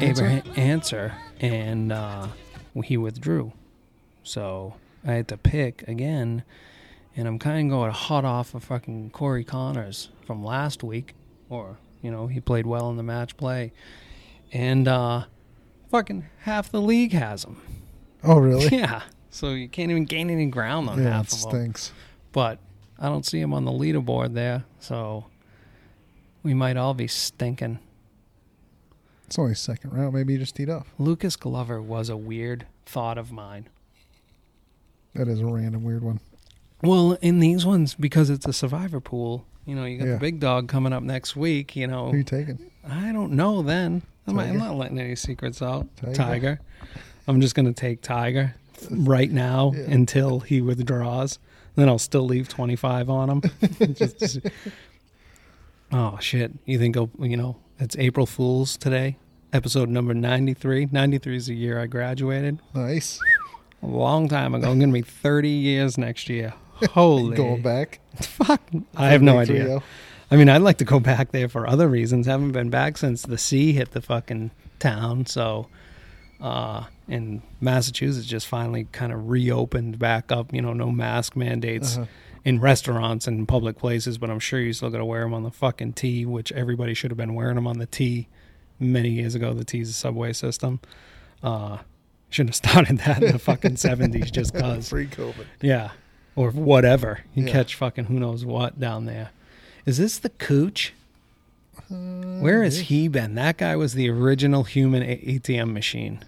Abraham Ancer, and uh, he withdrew. So I had to pick again, and I'm kind of going hot off of fucking Corey Conners from last week, or you know he played well in the match play, and uh, fucking half the league has him. Oh, really? Yeah, so you can't even gain any ground on yeah, half of them. stinks. But I don't see him on the leaderboard there, so we might all be stinking. It's only second round. Maybe you just teed off. Lucas Glover was a weird thought of mine. That is a random weird one. Well, in these ones, because it's a survivor pool, you know, you got Yeah. the big dog coming up next week. You know, Who you taking? I don't know. Then I'm, I'm not letting any secrets out. Tiger? Tiger. I'm just gonna take Tiger right now Yeah. until he withdraws. Then I'll still leave 25 on him. Just- oh shit! You think he'll- you know it's April Fools today? Episode number 93. 93 is the year I graduated. Nice. A long time ago. I'm gonna be 30 years next year. Holy Going back. fuck! I have no idea. trio. I mean, I'd like to go back there for other reasons. Haven't been back since the sea hit the fucking town. So, uh, and Massachusetts just finally kind of reopened back up. You know, no mask mandates Uh-huh. In restaurants and public places, but I'm sure you still got to wear them on the fucking T, which everybody should have been wearing them on the T many years ago. The T's a subway system. Uh, shouldn't have started that in the fucking 70s just cause. Free COVID. Yeah. Or whatever. You Yeah. catch fucking who knows what down there. Is this the cooch? Uh, Where has he been? That guy was the original human A- ATM machine.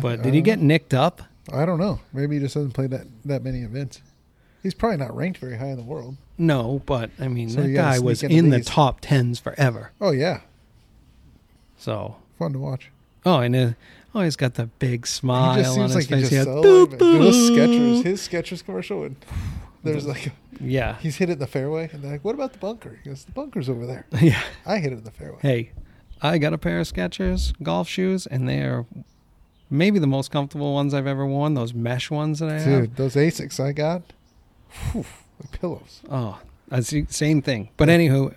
But did he get nicked up? I don't know. Maybe he just hasn't played that that many events. He's probably not ranked very high in the world. No, but I mean, So that you gotta guy sneak was into in the these. top tens forever. Oh yeah, So, fun to watch. oh, and uh, oh, he's got the big smile he just on seems his like face. he Yeah. just so Boop, like, those boop. Skechers, his Skechers commercial, and there's like a, Yeah, he's hit it in the fairway, and they're like, "What about the bunker?" He goes, "The bunker's over there." yeah. I hit it in the fairway. Hey, I got a pair of Skechers golf shoes, and they are maybe the most comfortable ones I've ever worn. Those mesh ones that I have. Dude, those Asics I got, whew, the pillows. Oh, that's the same thing. But anywho,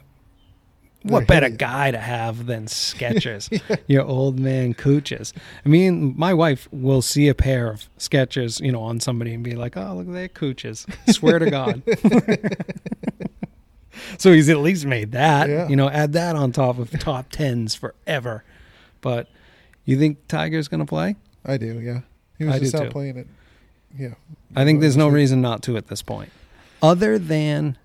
what better guy to have than Skechers? Your old man cooches. I mean, my wife will see a pair of Skechers, you know, on somebody and be like, "Oh, look at their cooches." Swear to God. so he's at least made that. Yeah. You know, add that on top of top tens forever. But you think Tiger's going to play? I do, yeah. He was I just out too. playing it. Yeah. I think there's no reason not to at this point, other than,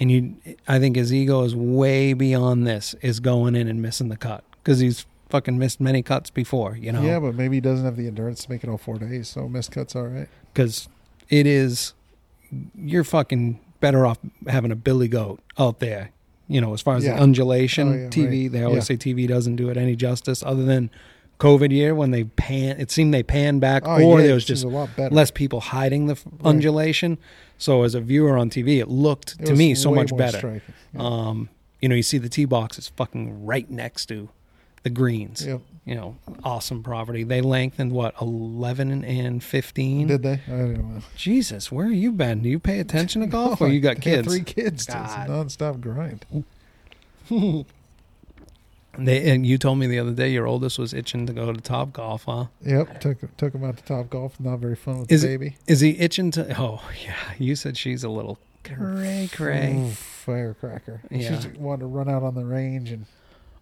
and you, I think his ego is way beyond this. Is going in and missing the cut because he's fucking missed many cuts before, you know. Yeah, but maybe he doesn't have the endurance to make it all four days, so missed cuts all right. because it is you're fucking better off having a billy goat out there you know as far as Yeah. the undulation Oh, yeah, tv right. they always Yeah. say tv doesn't do it any justice other than covid year when they pan it seemed they panned back Oh, or yeah, there it was just a lot better. less people hiding the f undulation so as a viewer on tv it looked It to me so much better. Yeah. um you know you see the tee box is fucking right next to the greens Yep. you know awesome property they lengthened what 11 and 15 Did they? I don't know. Jesus, where have you been? Do you pay attention to golf, or you got kids? Three kids. It's a God. nonstop grind. They and you told me the other day your oldest was itching to go to Top Golf, huh? Yep. Took took him out to Top Golf. Not very fun with Is the it- baby. Is he itching to? Oh yeah, you said she's a little cray cray. Ooh, firecracker. Yeah. She just wanted to run out on the range and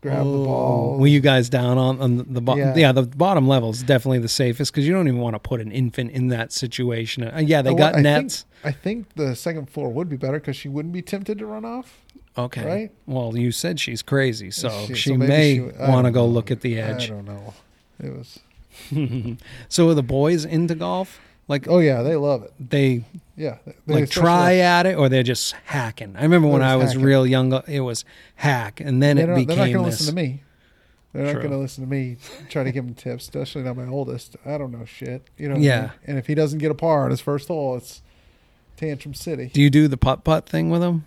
grab Oh, the ball. Were you guys down on, on the, the bottom? Yeah. Yeah. the bottom level is definitely the safest because you don't even want to put an infant in that situation. Uh, yeah, they Oh, got I think- nets. I think the second floor would be better because she wouldn't be tempted to run off. Okay, right? Well, you said she's crazy, so She- she, so may want to go know. look at the edge. I don't know. It was. so are the boys into golf? Like Oh yeah, they love it. they Yeah, they like try at it or they're just hacking. I remember when I was hacking. real young, it was hack, and then They're it not, they're not going to listen to me. They're not going to listen to me try to give them tips, especially not my oldest. I don't know shit. You know. what I Yeah. mean? And if he doesn't get a par on his first hole, it's tantrum city. Do you do the putt putt thing with him?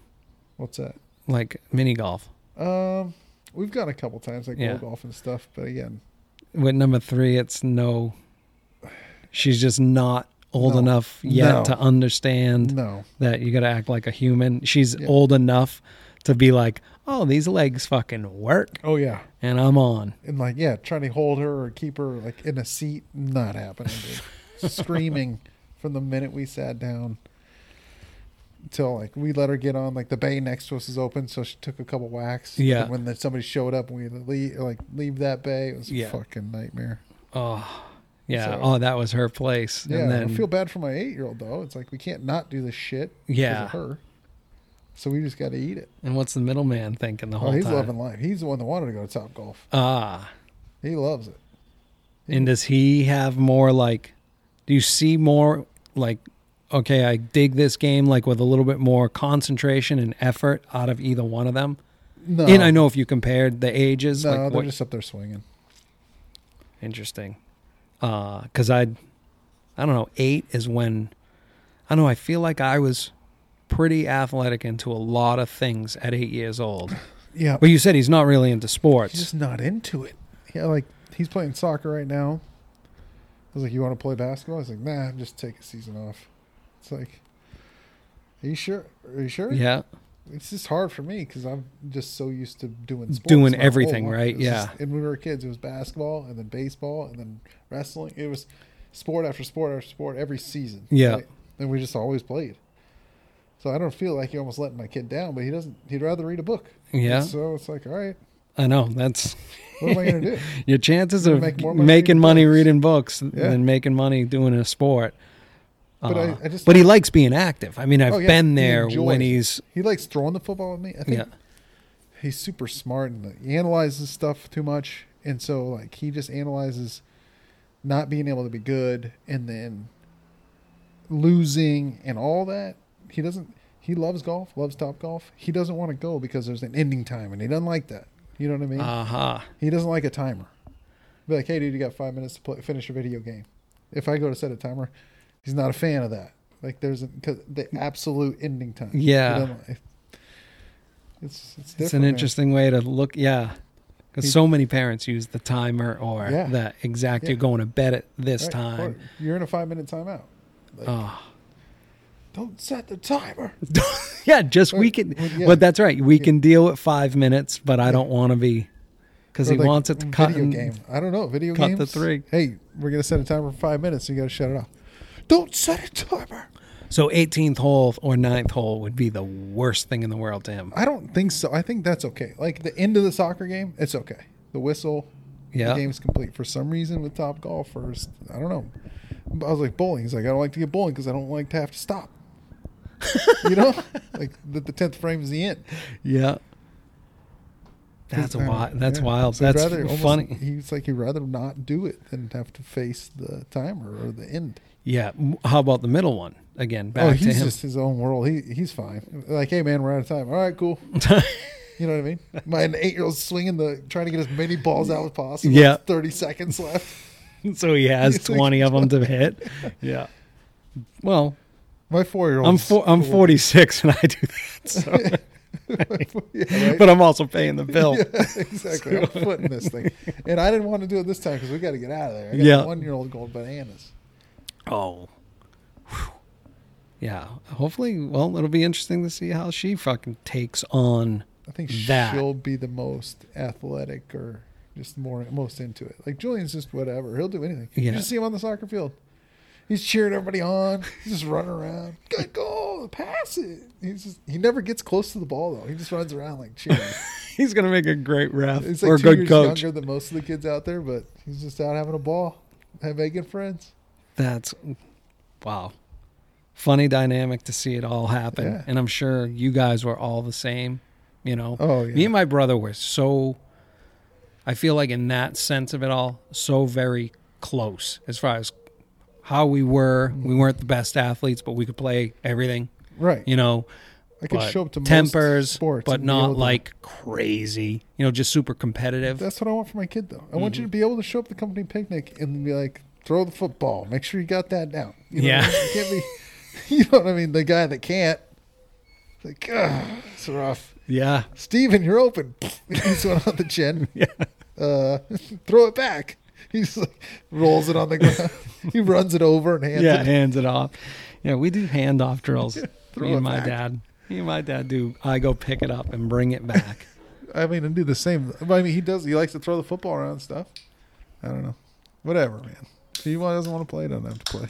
What's that? Like mini golf? Um, we've gone a couple times like Yeah. golf and stuff, but again, With number three, it's no. She's just not old No. enough yet No. to understand no. that you got to act like a human. She's Yeah. old enough to be like, oh, these legs fucking work, Oh yeah, and I'm on. and like yeah, trying to hold her or keep her like in a seat, not happening. Dude. Screaming from the minute we sat down until like we let her get on. Like the bay next to us is open, so she took a couple whacks. Yeah. And when the, somebody showed up, and we leave like leave that bay. It was Yeah. a fucking nightmare. Oh, yeah. So- oh, that was her place. Yeah, and then I feel bad for my eight year old though. It's like we can't not do this shit Yeah. of her. So we just got to eat it. and what's the middleman thinking the Oh, whole he's time? loving life. He's the one that wanted to go to Top Golf. Ah, He loves it. and does he have more like? Do you see more like? Okay, I dig this game like with a little bit more concentration and effort out of either one of them. No, And I know if you compared the ages, no, like they're what, just up there swinging. Interesting. Uh, cause I, I don't know. Eight is when, I don't know. I feel like I was pretty athletic into a lot of things at eight years old. Yeah, But you said he's not really into sports. he's just not into it. Yeah, like he's playing soccer right now. I was like, "You want to play basketball?" I was like, "Nah, just take a season off." It's like, "Are you sure? Are you sure?" yeah. It's just hard for me because I'm just so used to doing sports Doing everything, right? Yeah. just- and when we were kids, it was basketball and then baseball and then wrestling. It was sport after sport after sport every season. Yeah. And we just always played. So I don't feel like you're almost letting my kid down, but he doesn't. He'd rather read a book. Yeah. So it's like, all right, I know. That's what am I going to do? your chances of make more money making reading money books. reading books Yeah. than making money doing a sport. But Uh, I- I just but he likes being active. I mean, I've Oh, yeah. been there enjoys when he's He likes throwing the football at me. I think yeah. he's super smart and he analyzes stuff too much, and so like he just analyzes not being able to be good and then losing and all that. He doesn't. He loves golf, loves top golf. He doesn't want to go because there's an ending time, and he doesn't like that. You know what I mean? Aha. he doesn't like a timer. Be like, hey, dude, you got five minutes to play, finish a video game. If I go to set a timer, he's not a fan of that. Like, there's a, the absolute ending time. Yeah. It's it's, It's an man. interesting way to look. Yeah. Because so many parents use the timer or Yeah. the exact, Yeah. you're going to bed at this Right. time. Or you're in a five minute timeout. Like, Oh. don't set the timer. Yeah, just we can. well, yeah. But that's right. We can deal with five minutes, but I don't want to be. Because he like wants it to cut. video game. I don't know. Video cut games. the three. Hey, we're gonna set a timer for five minutes. You got to shut it off. Don't set a timer. So 18th hole or 9th hole would be the worst thing in the world to him. I don't think so. I think that's okay. Like the end of the soccer game, it's okay. The whistle, Yeah. the game's complete. For some reason, with top golfers, I don't know. I was like bowling. He's like, I don't like to get bowling because I don't like to have to stop. you know, like the, the tenth frame is the end. Yeah. That's Uh, wild. That's yeah. wild. So That's rather almost- funny. He's like he'd rather not do it than have to face the timer or the end. Yeah. How about the middle one? Again, oh, back oh, to him. just his own world. He he's fine. Like, hey man, we're out of time. All right, cool. You know what I mean? My eight year old swinging the trying to get as many balls out as possible. Yeah. thirty seconds left. so he has He's like- 20 of them to hit. Yeah. Well, My four year old. I'm four, I'm 46 and I do that. So. yeah, right? but I'm also paying the bill. Yeah, exactly. I'm footing this thing, and I didn't want to do it this time because we got to get out of there. I got Yeah. one year old going bananas. Oh. Whew. Yeah. Hopefully, well, it'll be interesting to see how she fucking takes on. I think That. she'll be the most athletic or just more most into it. Like Julian's just whatever. He'll do anything. You just see him on the soccer field. He's cheering everybody on. He's just running around. Good goal. Pass it. He's just he never gets close to the ball though. He just runs around like cheering. He's going to make a great ref He's like a two good years coach. younger than most of the kids out there, but he's just out having a ball, have making friends. That's wow. Funny dynamic to see it all happen. Yeah. And I'm sure you guys were all the same, you know. Oh yeah. Me and my brother were so I feel like in that sense of it all, so very close as far as how we were. We weren't the best athletes, but we could play everything, right. you know. I could show up to most tempers, sports, but and be able not to- like crazy. You know, just super competitive. That's what I want for my kid, though. I want Mm-hmm. you to be able to show up the company picnic and be like, throw the football. Make sure you got that down. You know Yeah. I mean? You can't be. You know what I mean? The guy that can't. Like, ah, it's rough. yeah, Steven, you're open. He's one on the chin. Yeah. Uh, throw it back. He's like rolls it on the ground. he runs it over and hands yeah, it. hands it off. Yeah, we do handoff drills. Throw me and my back. dad. You my dad do. I go pick it up and bring it back. I mean, and do the same. But I mean, he does. He likes to throw the football around and stuff. I don't know. Whatever, man. If he doesn't want to play, doesn't have to play.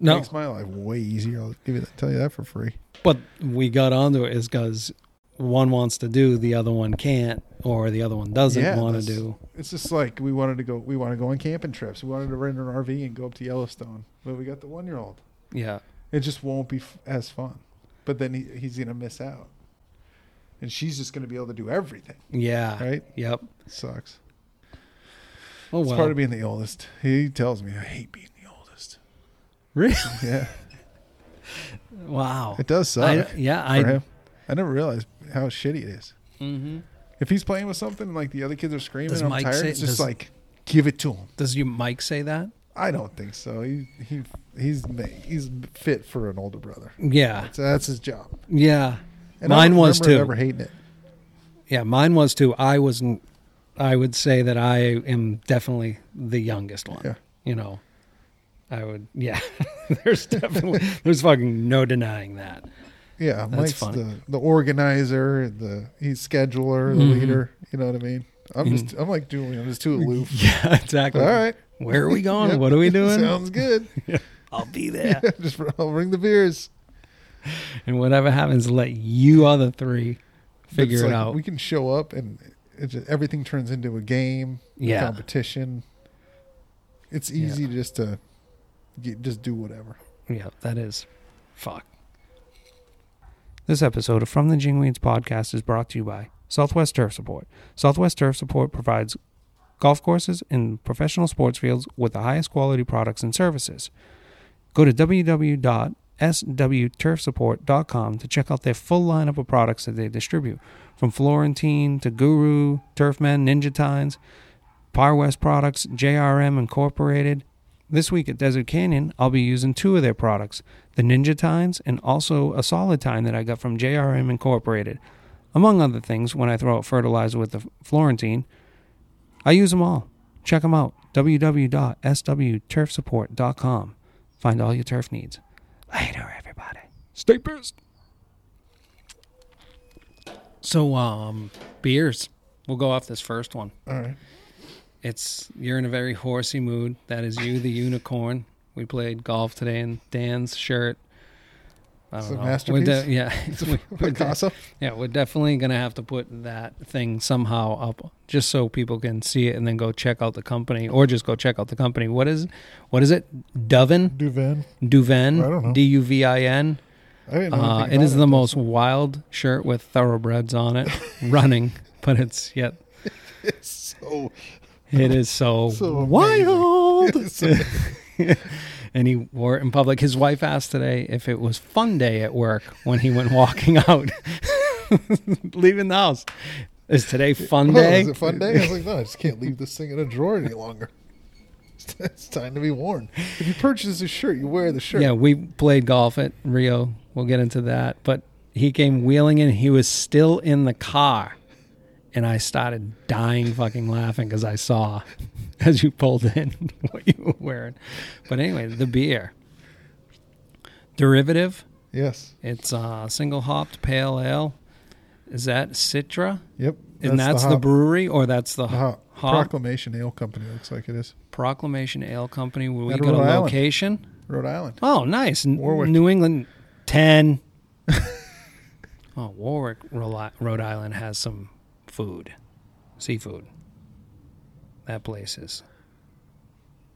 No, Makes my life way easier. I'll give you that, tell you that for free. but we got onto it is because one wants to do, the other one can't, or the other one doesn't Yeah, want to that's- do. It's just like we wanted to go. We want to go on camping trips. We wanted to rent an RV and go up to Yellowstone, but we got the one year old. Yeah, It just won't be f- as fun. But then he, he's gonna miss out, and she's just gonna be able to do everything. yeah, Right? Yep. sucks. Oh It's well. part of being the oldest. He tells me I hate being the oldest. really? Yeah, Wow. it does suck I, yeah, I. him. I never realized how shitty it is. hmm If he's playing with something and like the other kids are screaming, and I'm Mike tired. say- it's just does- like give it to him. Does you Mike say that? I don't think so. He he he's he's fit for an older brother. Yeah, That's, that's his job. yeah, And Mine was too. Never hating it. yeah. Mine was too. I wasn't. I would say that I am definitely the youngest one. Yeah. You know, I would. Yeah. there's definitely. there's fucking no denying that. Yeah, That's Mike's funny. the the organizer, the he's scheduler, the Mhm. leader. You know what I mean? I'm Mhm. just I'm like Julian. I'm just too aloof. Yeah, exactly. All right, Where are we going? Yep. What are we doing? Sounds good. yeah. I'll be there. just I'll bring the beers. and whatever happens, let you other three figure It's it like out. We can show up and it just, everything turns into a game, Yeah. competition. It's easy just to get, just do whatever. Yeah, that is. Fuck. This episode of From the Jingweeds podcast is brought to you by Southwest Turf Support. Southwest Turf Support provides golf courses and professional sports fields with the highest quality products and services. Go to www.swturfsupport.com to check out their full lineup of products that they distribute, from Floratine to Guru, Turfmen, Ninja Tines, Par West products, JRM Incorporated, this week at Desert Canyon, I'll be using two of their products, the Ninja Tines and also a solid tine that I got from JRM Incorporated. Among other things, when I throw out fertilizer with the Floratine, I use them all. Check them out. www.swturfsupport.com. Find all your turf needs. Later, everybody. Stay pissed. So, um, beers. We'll go off this first one. All right. It's you're in a very horsey mood. That is you, the unicorn. We played golf today in Dan's shirt. I don't a know. Masterpiece? de- yeah, we- we're de- Picasso. yeah, we're definitely gonna have to put that thing somehow up, just so people can see it and then go check out the company, or just go check out the company. What is, what is it? Duvin, Duvan. Duvin, I don't know. Uh, it is about the most wild shirt with thoroughbreds on it, running, but it's yet It's so it is so, So wild. And he wore it in public. His wife asked today if it was fun day at work when he went walking out, leaving the house. Is today fun Oh, day? is it fun day? I was like, no, I just can't leave this thing in a drawer any longer. It's, it's time to be worn. If you purchase a shirt, you wear the shirt. Yeah, we played golf at Rio. We'll get into that. But he came wheeling in. He was still in the car. And I started dying fucking laughing because I saw as you pulled in what you were wearing. But anyway, the beer. Derivative. Yes. It's uh, single hopped pale ale. Is that Citra? Yep. and that's the, hop- brewery, or that's the the hop- hop? Proclamation Ale Company looks like it is. Proclamation Ale Company. Where we of got a Island. location. Rhode Island. Oh, nice. Warwick. New England, 10. oh, Warwick, Rhode Rhode Island has some food, seafood. That place is.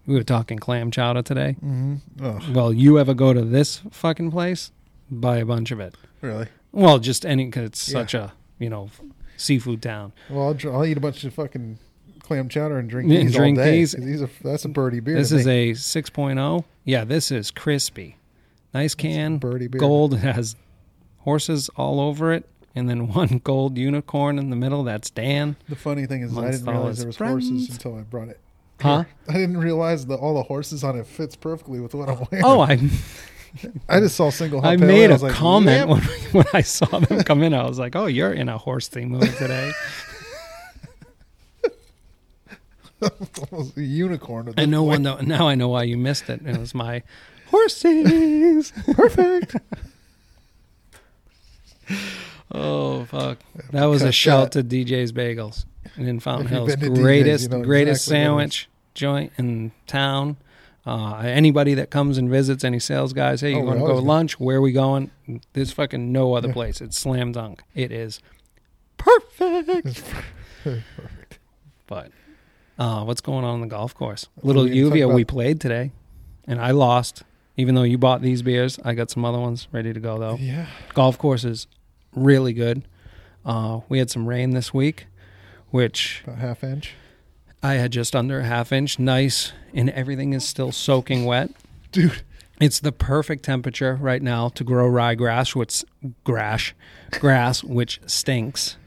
We were talking clam chowder today. Mm-hmm. Well, you ever go to this fucking place? Buy a bunch of it. really? Well, just any, because it's Yeah. such a, you know, seafood town. Well, I'll, I'll eat a bunch of fucking clam chowder and drink these drink all day. these. These are that's a birdie beer. This is a 6.0. Yeah, this is crispy. Nice can. birdie beer. Gold has horses all over it. And then one gold unicorn in the middle. That's Dan. The funny thing is, I didn't realize there was friends. horses until I brought it. Huh? I didn't realize that all the horses on it fits perfectly with what I'm wearing. Oh, I I just saw single. I made a like, comment "Yep." when, when I saw them come in. I was like, "Oh, you're in a horsey movie today." Almost a unicorn. I know one. Now I know why you missed it. It was my horses. Perfect. Oh fuck! That was a shout that. to DJ's Bagels and in Fountain If Hills. been to DJ's, Greatest, you know greatest exactly what it is. sandwich joint in town. Uh, anybody that comes and visits, any sales guys, hey, you Oh, want to go always go. lunch? Where are we going? There's fucking no other Yeah. place. It's slam dunk. It is perfect. It's perfect. But uh, what's going on on the golf course? Little we can Uvia, we played today, and I lost. Even though you bought these beers, I got some other ones ready to go though. Yeah. Golf course is really good. Uh, we had some rain this week, which About half inch. I had just under a half inch. Nice, and everything is still soaking wet. Dude. It's the perfect temperature right now to grow ryegrass, which grass, grass, which stinks.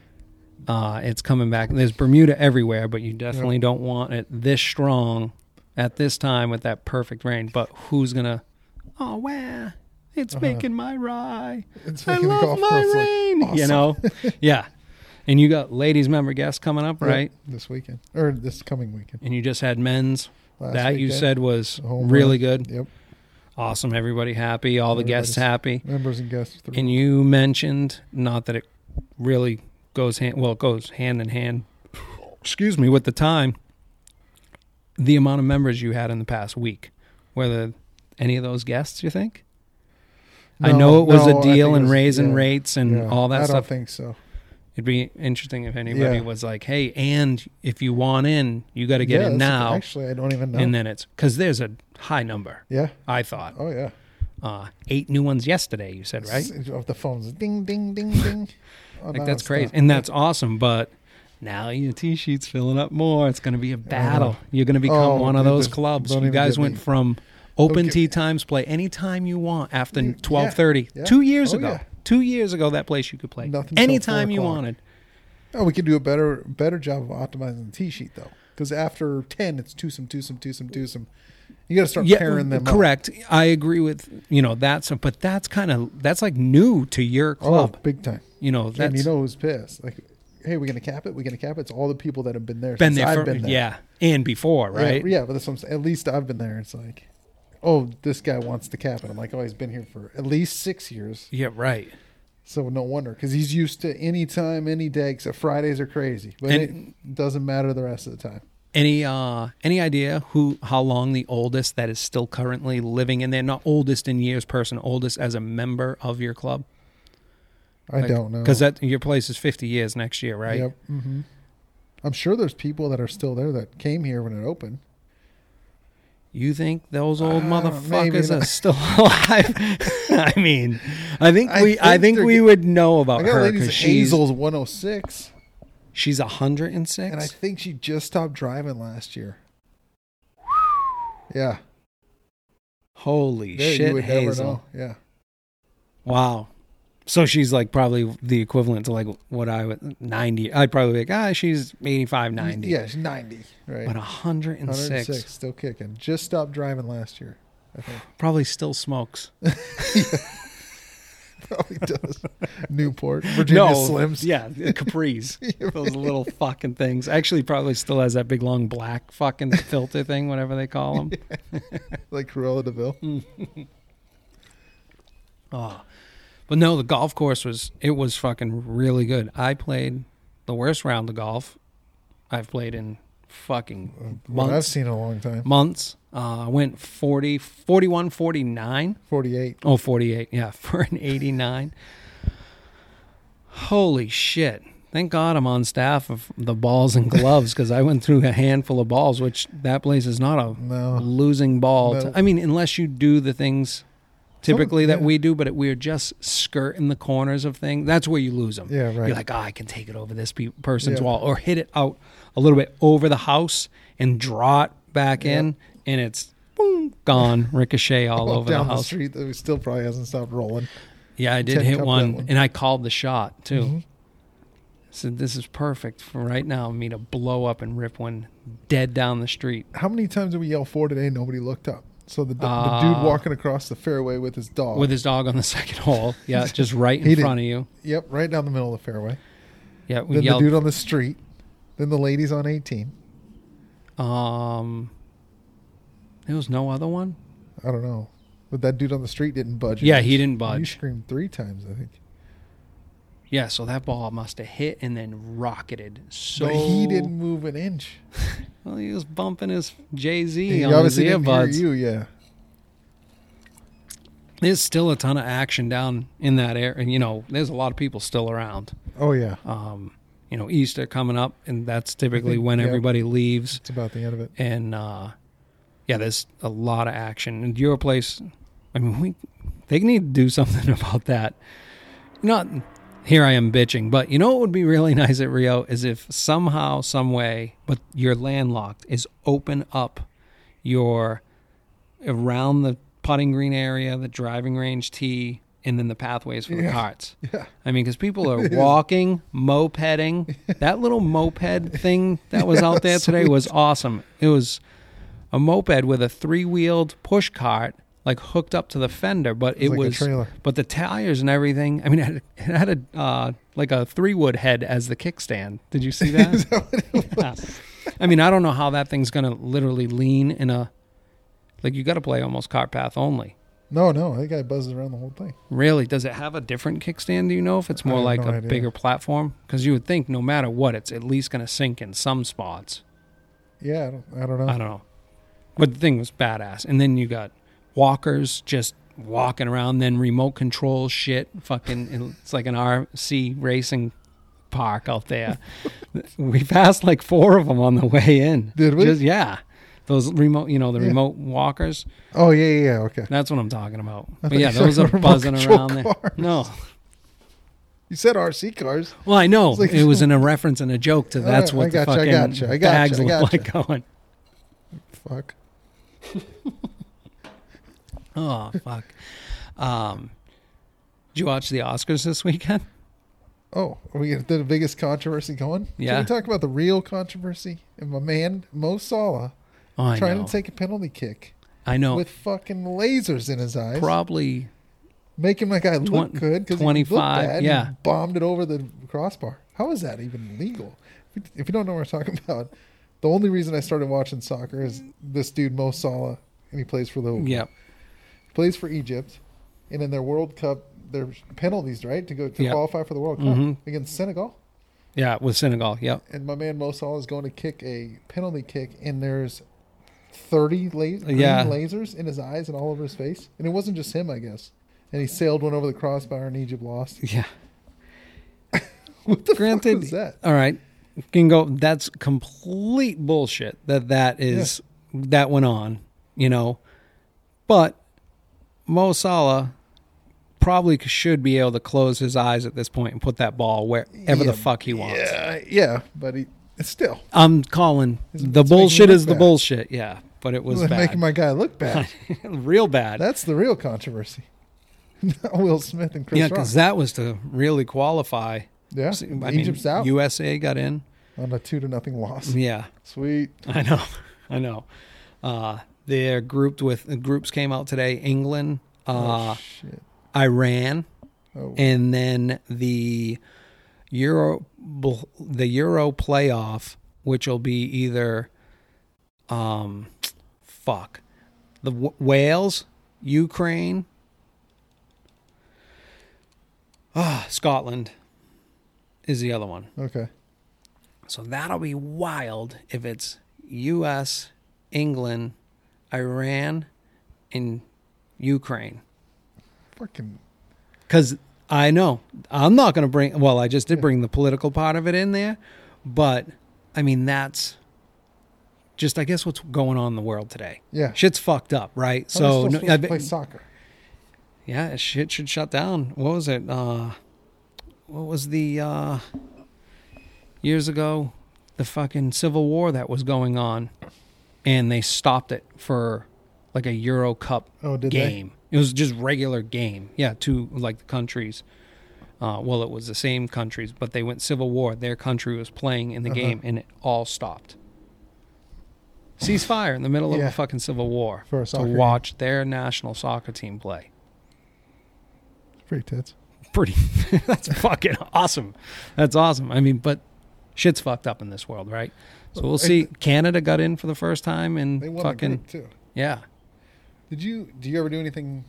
Uh, it's coming back. There's Bermuda everywhere, but you definitely don't want it this strong at this time with that perfect rain. But who's gonna? Oh wow, it's Uh-huh. making my rye. It's I making the love golf my course look rain. You know, yeah. And you got ladies member guests coming up, Yeah, right? This weekend. Or this coming weekend. And you just had men's. Last that you said was really run. good. Yep. Awesome. Everybody happy. All the guests happy. Members and guests. Through. And you mentioned not that it really goes hand well, it goes hand in hand. Excuse me, with the time, the amount of members you had in the past week. Whether any of those guests, you think? I know it was no, a I deal and raising yeah, rates and yeah. all that stuff. I don't think so. It'd be interesting if anybody Yeah. was like, "Hey, and if you want in, you got to get in now." Actually, I don't even know. And then it's because there's a high number. yeah. I thought Oh yeah. uh, eight new ones yesterday. You said right? Of the phones, ding, ding, ding, ding. Oh, Like that's crazy, and that's awesome. But now your T sheet's filling up more. It's going to be a battle. You're going to become Oh, one of those clubs. You guys went me- from open get- tee times play anytime you want after Yeah, twelve thirty. yeah. Two years Oh, ago. yeah. Two years ago, that place you could play Nothing anytime you wanted. Oh, we could do a better better job of optimizing the tee sheet though, because after ten, it's twosome, twosome, twosome, twosome. You got to start pairing them. up. correct. I agree with you know that's but that's kind of that's like new to your oh, club. Oh, big time. you know that's and you know who's pissed? Like, hey, we're gonna cap it. We're gonna cap it. It's all the people that have been there. been since there I've for been there. yeah and before Yeah, right. Yeah, but that's what I'm saying. At least I've been there. It's like, oh, this guy wants the cap it. I'm like, oh, he's been here for at least six years. Yeah, right. So no wonder, because he's used to any time, any day. Except Fridays are crazy, but And- it doesn't matter the rest of the time. Any uh any idea who how long the oldest that is still currently living in there? Not oldest in years person, oldest as a member of your club. I don't know because that your place is fifty years next year, right? Yep. Mm-hmm. I'm sure there's people that are still there that came here when it opened. You think those old Uh, motherfuckers are still alive? I mean, I think I we I think think we would know about I got her because she's Hazel's 106, she's hundred and six. and I think she just stopped driving last year. Yeah, Holy there shit, you would never Hazel! Yeah, Wow. So she's like probably the equivalent to like what I would ninety. I'd probably be like, ah, she's 85, 90. Yeah, she's 90, right? But hundred and 106, still kicking. Just stopped driving last year. I think probably still smokes. probably does. Newport, Virginia no, Slims. Yeah, Capri's. Those little fucking things. Actually, probably still has that big long black fucking filter thing, whatever they call them. like Cruella de Vil. Oh. But no, the golf course was it was fucking really good. I played the worst round of golf I've played in fucking What I've seen a long time. Months. Uh, I went 40, 41, 49. 48. Oh, 48. Yeah, for an 89. Holy shit. Thank God I'm on staff of the balls and gloves because I went through a handful of balls, which that place is not a No. losing ball. No. to- I mean, unless you do the things typically that yeah. we do, but it, we're just skirting the corners of things. That's where you lose them. Yeah, right. You're like, oh, I can take it over this pe- person's Yeah. wall or hit it out a little bit over the house and draw it back Yeah. in, and it's boom, gone, ricochet all over the down the, house. street that still probably hasn't stopped rolling. Yeah, I did 10 hit one, one. and I called the shot too. Mhm. Said this is perfect for right now. Me to blow up and rip one dead down the street. How many times did we yell four today? Nobody looked up. So the, the Uh, dude walking across the fairway with his dog. with his dog on the second hole. Yeah, just right in did- front of you. yep, right down the middle of the fairway. Yeah, we Then yelled. the dude on the street. Then the ladies on 18. um, there was no other one. I don't know. But that dude on the street didn't budge. Yeah, he didn't budge. You screamed three times, I think. Yeah, so that ball must have hit and then rocketed. So but he didn't move an inch. Well, he was bumping his Jay Z on his obviously didn't hear earbuds. you. Yeah. There's still a ton of action down in that area, and you know, there's a lot of people still around. Oh yeah. Um, you know, Easter coming up, and that's typically think- when yeah. everybody leaves. It's about the end of it. and uh, yeah, there's a lot of action. And your place, I mean, we they need to do something about that. Not here I am bitching, but you know what would be really nice at Rio is if somehow, some way, but you're landlocked, is open up your around the putting green area, the driving range tee, and then the pathways for the carts. Yeah. I mean, because people are walking, mopeding. That little moped thing that was out there today was awesome. It was a moped with a three-wheeled push cart, like hooked up to the fender, but it like a was, trailer. but the tires and everything. I mean, it had, it had a uh, like a three-wood head as the kickstand. Did you see that? Is that what it Yeah. I mean, I don't know how that thing's gonna literally lean in a like you got to play almost cart path only. No, no, that guy buzzes around the whole thing. Really? Does it have a different kickstand? Do you know if it's more like no a idea. bigger platform? Because you would think no matter what, it's at least going to sink in some spots. Yeah, I don't, I don't know. I don't know. But the thing was badass. And then you got walkers just walking around, then remote control shit. Fucking, it's like an RC racing park out there. we passed like four of them on the way in. Did we? Just, yeah. Those remote, you know, the Yeah. remote walkers. Oh yeah, yeah, yeah. Okay. That's what I'm talking about. I But yeah, those are buzzing around there. No, You said RC cars. Well, I know like- it was in a reference and a joke to that's right, what I the gotcha, I fucking gotcha, I gotcha, bags I look gotcha. like going. Fuck. Oh fuck. Um, did you watch the Oscars this weekend? Oh, are we get the biggest controversy going? Yeah. Can we talk about the real controversy? And my man Mo Salah Oh, trying know. to take a penalty kick I know. with fucking lasers in his eyes, Probably making my guy look Twen- good because 25, bad. yeah. He bombed it over the crossbar. How is that even legal? If you- If you don't know what we're talking about, the only reason I started watching soccer is this dude Mo Salah, and he plays for the yeah. Plays for Egypt, and in their World Cup, there's penalties right to go to Yep. qualify for the World Cup Mhm. against Senegal. Yeah, with Senegal. Yep. And my man Mo Salah is going to kick a penalty kick, and there's thirty Yeah. lasers in his eyes and all over his face, and it wasn't just him, I guess. And he sailed one over the crossbar, and Egypt lost. Yeah. What the Granted, fuck was that? All right. Can go. That's complete bullshit. That that is that went on. You know, but Mo Salah probably should be able to close his eyes at this point and put that ball wherever Yeah, the fuck he wants. Yeah, yeah, but he still I'm calling It's- the it's bullshit is look the bad. bullshit. Yeah, but it was bad, making my guy look bad. real bad. That's the real controversy. Will Smith and Chris yeah, because that was to really qualify. yeah, I Egypt's mean, out USA got in. on a two to nothing loss. Yeah, Sweet. I know, I know. Uh, they're grouped with the groups came out today. England, uh, oh shit. Iran, Oh, and then the Euro the Euro playoff, which will be either um fuck the w- Wales, Ukraine, ah Scotland is the other one. okay. So that'll be wild if it's U.S., England, Iran, and Ukraine. Fucking Because I know I'm not going to bring. Well, I just did bring the political part of it in there, but I mean that's just I guess what's going on in the world today. yeah. Shit's fucked up, right? How so no, I play soccer. yeah, shit should shut down. What was it? Uh, what was the uh, years ago? The fucking civil war that was going on, and they stopped it for like a Euro Cup Oh, game. It was just regular game. Yeah, two like the countries. Uh, well, it was the same countries, but they went civil war. Their country was playing in the Uh-huh. game, and it all stopped. Ceasefire in the middle of Yeah. a fucking civil war For to soccer game. watch their national soccer team play. they? Pretty tits. Pretty. that's fucking awesome. That's awesome. I mean, but shit's fucked up in this world, right? So we'll see. Canada got in for the first time, They and won the fucking group too. yeah. Did you? Do you ever do anything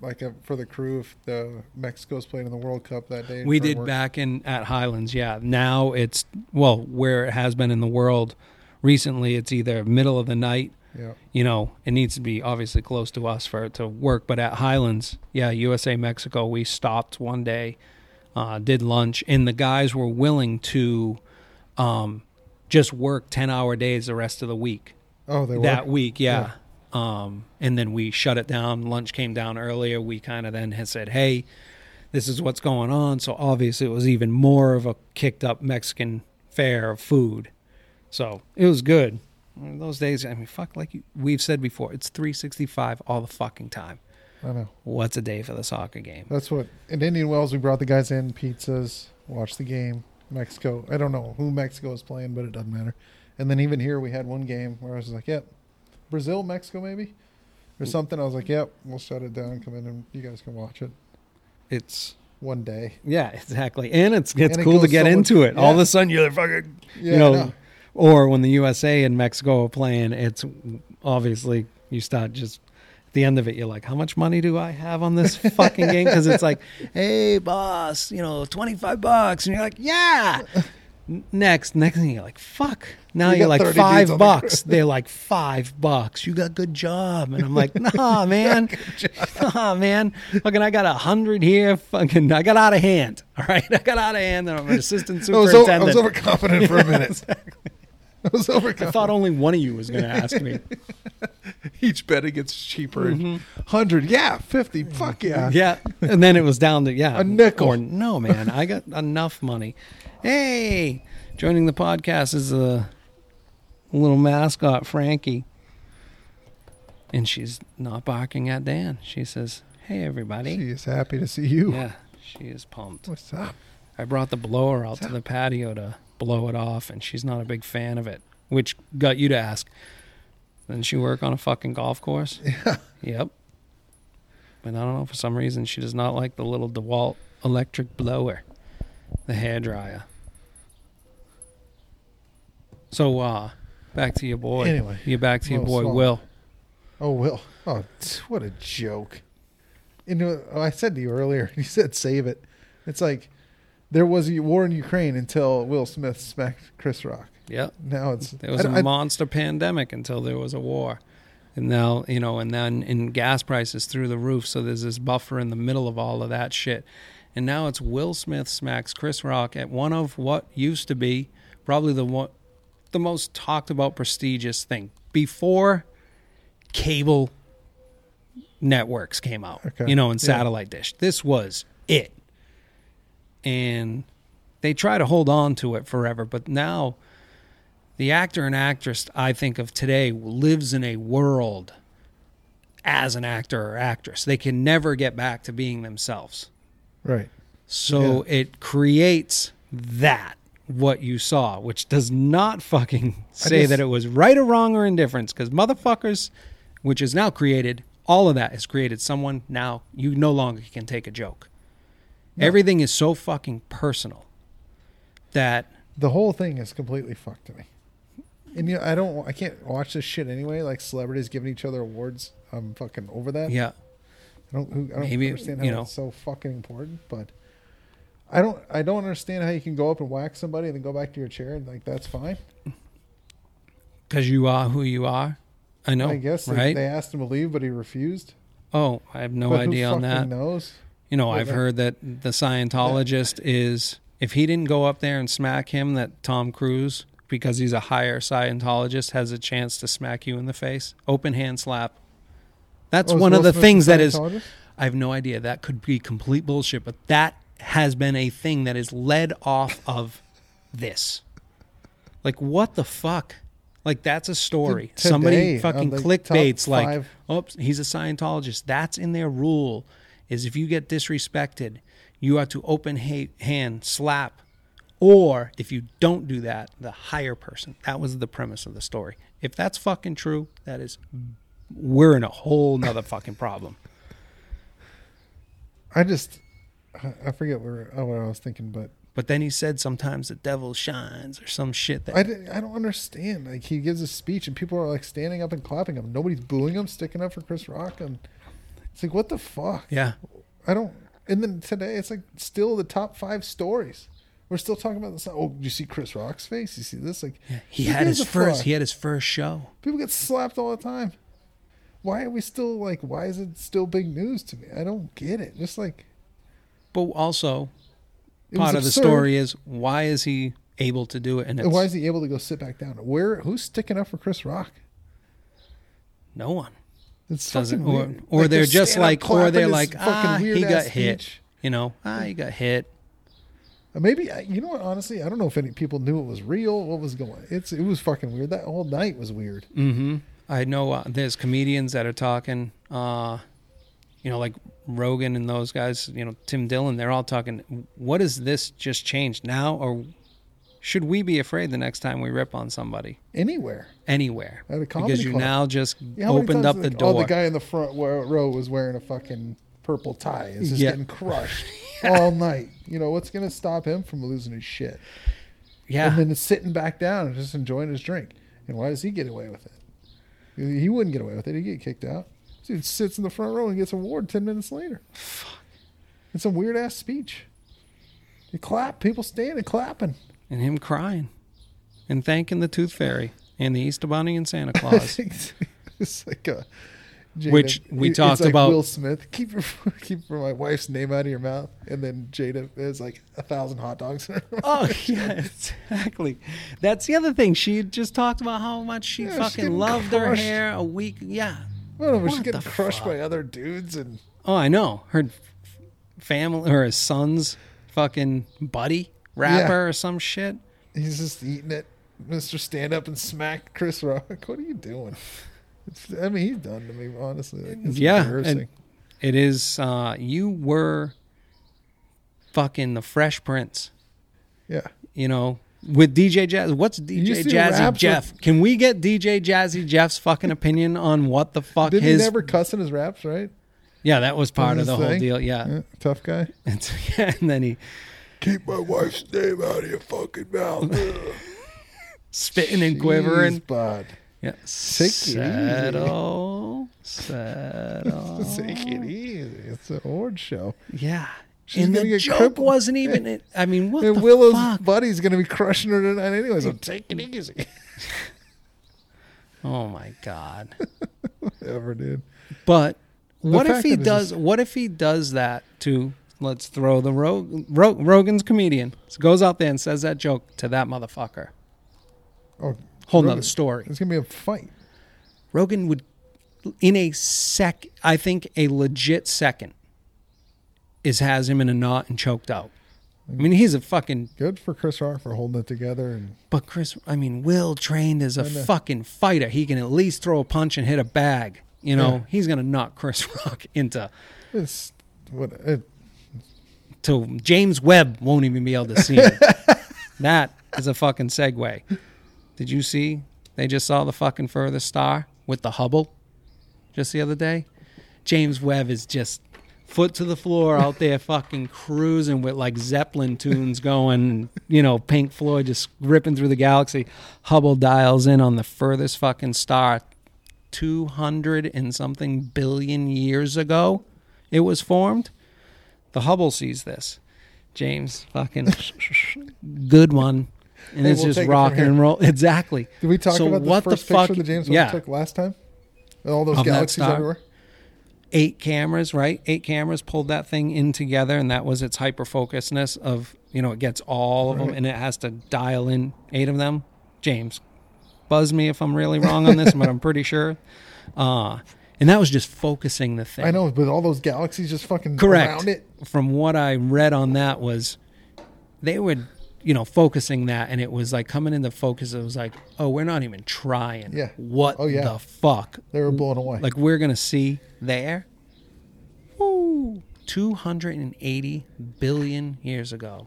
like a, for the crew if the Mexico's playing in the World Cup that day? We for did work? back in at Highlands, yeah. Now it's well, where it has been in the world recently, it's either middle of the night, Yeah. you know, it needs to be obviously close to us for it to work. But at Highlands, yeah, USA Mexico, we stopped one day, uh, did lunch, and the guys were willing to um, just work ten hour days the rest of the week. Oh, they that week, yeah. Um, and then we shut it down. Lunch came down earlier. We kind of then had said, "Hey, this is what's going on." So obviously, it was even more of a kicked up Mexican fare of food. So it was good. Those days, I mean, fuck, like you, we've said before, it's 365 all the fucking time. I know. What's a day for the soccer game? That's what in Indian Wells we brought the guys in pizzas, watched the game. Mexico. I don't know who Mexico is playing, but it doesn't matter. And then even here we had one game where I was like, "Yep, Brazil, Mexico, maybe." Or mm. something. I was like, "Yep, we'll shut it down. Come in and you guys can watch it It's one day." yeah, exactly, and it's it's And it cool to get so much- into it. All of a sudden, you're fucking Yeah, you know, or when the USA and Mexico are playing, it's obviously you start just the end of it, you're like, how much money do I have on this fucking game? Because it's like, hey, boss, you know, 25 bucks. And you're like, yeah. Next, next thing you're like, fuck. Now You are like five on the bucks. They're like five bucks. You got good job, and I'm like, nah, man, nah, man. Fucking, I got a hundred here. Fucking, I got out of hand. All right, I got out of hand, and I'm an assistant superintendent. I was, I was overconfident for a minute. I was I thought only one of you was going to ask me. each betting gets cheaper. Mm-hmm. Hundred, yeah, fifty, fuck yeah. yeah, and then it was down to yeah A nickel. Or no, man, I got enough money. Hey, joining the podcast is a little mascot, Frankie, and she's not barking at Dan. She says, "Hey, everybody." She is happy to see you. Yeah, she is pumped. What's up? I brought the blower out to the patio to blow it off, and she's not a big fan of it, which got you to ask. Doesn't she work on a fucking golf course? Yeah. Yep. But I don't know, for some reason, she does not like the little DeWalt electric blower, the hair dryer. So, uh, back to your boy. Anyway, You're back to your boy. Will. Oh, Will. Oh, what a joke. You know, oh, I said to you earlier, you said save it. It's like there was a war in Ukraine until Will Smith smacked Chris Rock. Yep. Now it's. There was I a I- monster pandemic until there was a war. And now, you know, and then in gas prices through the roof. So there's this buffer in the middle of all of that shit. And now it's Will Smith smacks Chris Rock at one of what used to be probably the one, the most talked about prestigious thing before cable networks came out, Okay. you know, and Yeah. satellite dish. This was it. And they try to hold on to it forever, but now the actor and actress I think of today lives in a world as an actor or actress. They can never get back to being themselves. right. So it creates that what you saw, which does not fucking say just- that it was right or wrong or indifference because motherfuckers, which is now created, all of that has created someone now you no longer can take a joke. No. Everything is so fucking personal that The whole thing is completely fucked to me. And you know, I don't. I can't watch this shit anyway. Like celebrities giving each other awards. I'm fucking over that. yeah, I don't. I don't Maybe, understand how you know. it's so fucking important. But I don't. I don't understand how you can go up and whack somebody and then go back to your chair and like that's fine. because you are who you are. I know, I guess they, right? they asked him to leave, but he refused. oh, I have no but idea on that. Knows? You know, I've heard that the Scientologist is if he didn't go up there and smack him, that Tom Cruise, because he's a higher Scientologist, has a chance to smack you in the face. Open hand slap. That's Oh, is one of Will the Smith things that is. Scientologist? I have no idea. That could be complete bullshit, but that has been a thing that is led off of this. Like what the fuck? Like that's a story. T- Somebody fucking on the clickbaits like, five- "Oops, he's a Scientologist." That's in their rule. Is if you get disrespected, you are to open ha- hand slap, or if you don't do that, the higher person. That was the premise of the story. If that's fucking true, that is, we're in a whole nother fucking problem. I just. I- forget where oh, what I was thinking, but But then he said sometimes the devil shines or some shit that I, I don't understand. Like he gives a speech and people are like standing up and clapping him. Nobody's booing him, sticking up for Chris Rock, and It's like what the fuck? Yeah. I don't. And then today, it's like still the top five stories. We're still talking about this. Oh, you see Chris Rock's face? You see this? Like He had his first. fuck? He had his first show. People get slapped all the time. Why are we still like? Why is it still big news to me? I don't get it. Just like But also, part of the story is why is he able to do it? And And why is he able to go sit back down? Where? Who's sticking up for Chris Rock? no one. It's Doesn't fucking or weird. or Like, they're just like or they're like fucking ah he got hit. You know ah he got hit. Uh, Maybe you know what? Honestly, I don't know if any people knew it was real. What was going? It's it was fucking weird. That whole night was weird. Mm-hmm. I know uh, there's comedians that are talking, uh, you know, like Rogan and those guys, you know, Tim Dillon, they're all talking, what is this just changed now? Or should we be afraid the next time we rip on somebody Anywhere anywhere? at a comedy Because you club. now just Yeah, opened up the like, door. Oh, the guy in the front row was wearing a fucking purple tie. Is just Yeah. getting crushed all night. You know what's gonna stop him from losing his shit? yeah. And then sitting back down and just enjoying his drink. And why does he get away with it? He he wouldn't get away with it. He'd get kicked out. Dude sits in the front row and gets a award ten minutes later. Fuck. It's a weird ass speech. You clap, people standing clapping. And him crying and thanking the Tooth Fairy and the Easter Bunny and Santa Claus. it's like a Jada, Which we it's talked like about- Will Smith. Keep your, keep my wife's name out of your mouth, and then Jada has like a thousand hot dogs. in her oh, mouth. Oh yeah, exactly. That's the other thing. She just talked about how much she Yeah, fucking loved her hair a week. Yeah. no, no, but she's getting crushed fuck? by other dudes, and Oh, I know. Her family or his son's fucking buddy rapper Yeah. or some shit. he's just eating it. Mister Stand Up and smack Chris Rock. What are you doing? It's, I mean, he's done to me, honestly. Like, Yeah. It is. uh You were fucking the Fresh Prince. yeah. You know. With DJ Jazz, what's DJ Jazzy Jeff? Can we get DJ Jazzy Jeff's fucking opinion on what the fuck Didn't his? he never cuss in his raps, right? yeah, that was part of the whole deal. Yeah, Yeah, tough guy. yeah, and then he Keep my wife's name out of your fucking mouth. spitting and quivering. Jeez, bud. Yeah, Take it easy. settle, settle. Take it easy. It's an award show. Yeah. She's and the get joke crippled. wasn't even. It, I mean, what and the Willow's fuck? buddy's gonna be crushing her tonight anyway. So take it easy. Oh my god! Whatever, dude. But what if he does? just- What if he does that to? Let's throw the Rog, Rog, Rogan's comedian goes out there and says that joke to that motherfucker. Oh, Whole Rogan- nother story. It's gonna be a fight. Rogan would, in a sec, I think a legit second, is has him in a knot and choked out. I mean, he's a fucking Good for Chris Rock for holding it together and But Chris, I mean, Will trained as a I know. Uh, fucking fighter. He can at least throw a punch and hit a bag. You know, Yeah. he's gonna knock Chris Rock into. it's what it, To James Webb won't even be able to see him. that is a fucking segue. Did you see? They just saw the fucking furthest star with the Hubble just the other day. James Webb is just foot to the floor out there fucking cruising with like Zeppelin tunes going, you know, Pink Floyd just ripping through the galaxy. Hubble dials in on the furthest fucking star 200 and something billion years ago it was formed. The Hubble sees this. James fucking good one. And Hey, it's we'll just rocking and roll. Exactly. did we talk So about the what the first fuck- picture that James yeah. Took last time? All those Of galaxies star? everywhere. eight cameras, right? Eight cameras pulled that thing in together, and that was its hyper focusness of you know it gets all of them, and it has to dial in eight of them. James, buzz me if I'm really wrong on this, but I'm pretty sure. Uh, and that was just focusing the thing. I know, but all those galaxies just fucking Correct. around it. From what I read on that was they would, you know, focusing that, and it was like coming into focus. It was like, oh, we're not even trying. Yeah. What Oh, yeah. the fuck? They were blown away. like we're gonna see there. Woo, two hundred and eighty billion years ago.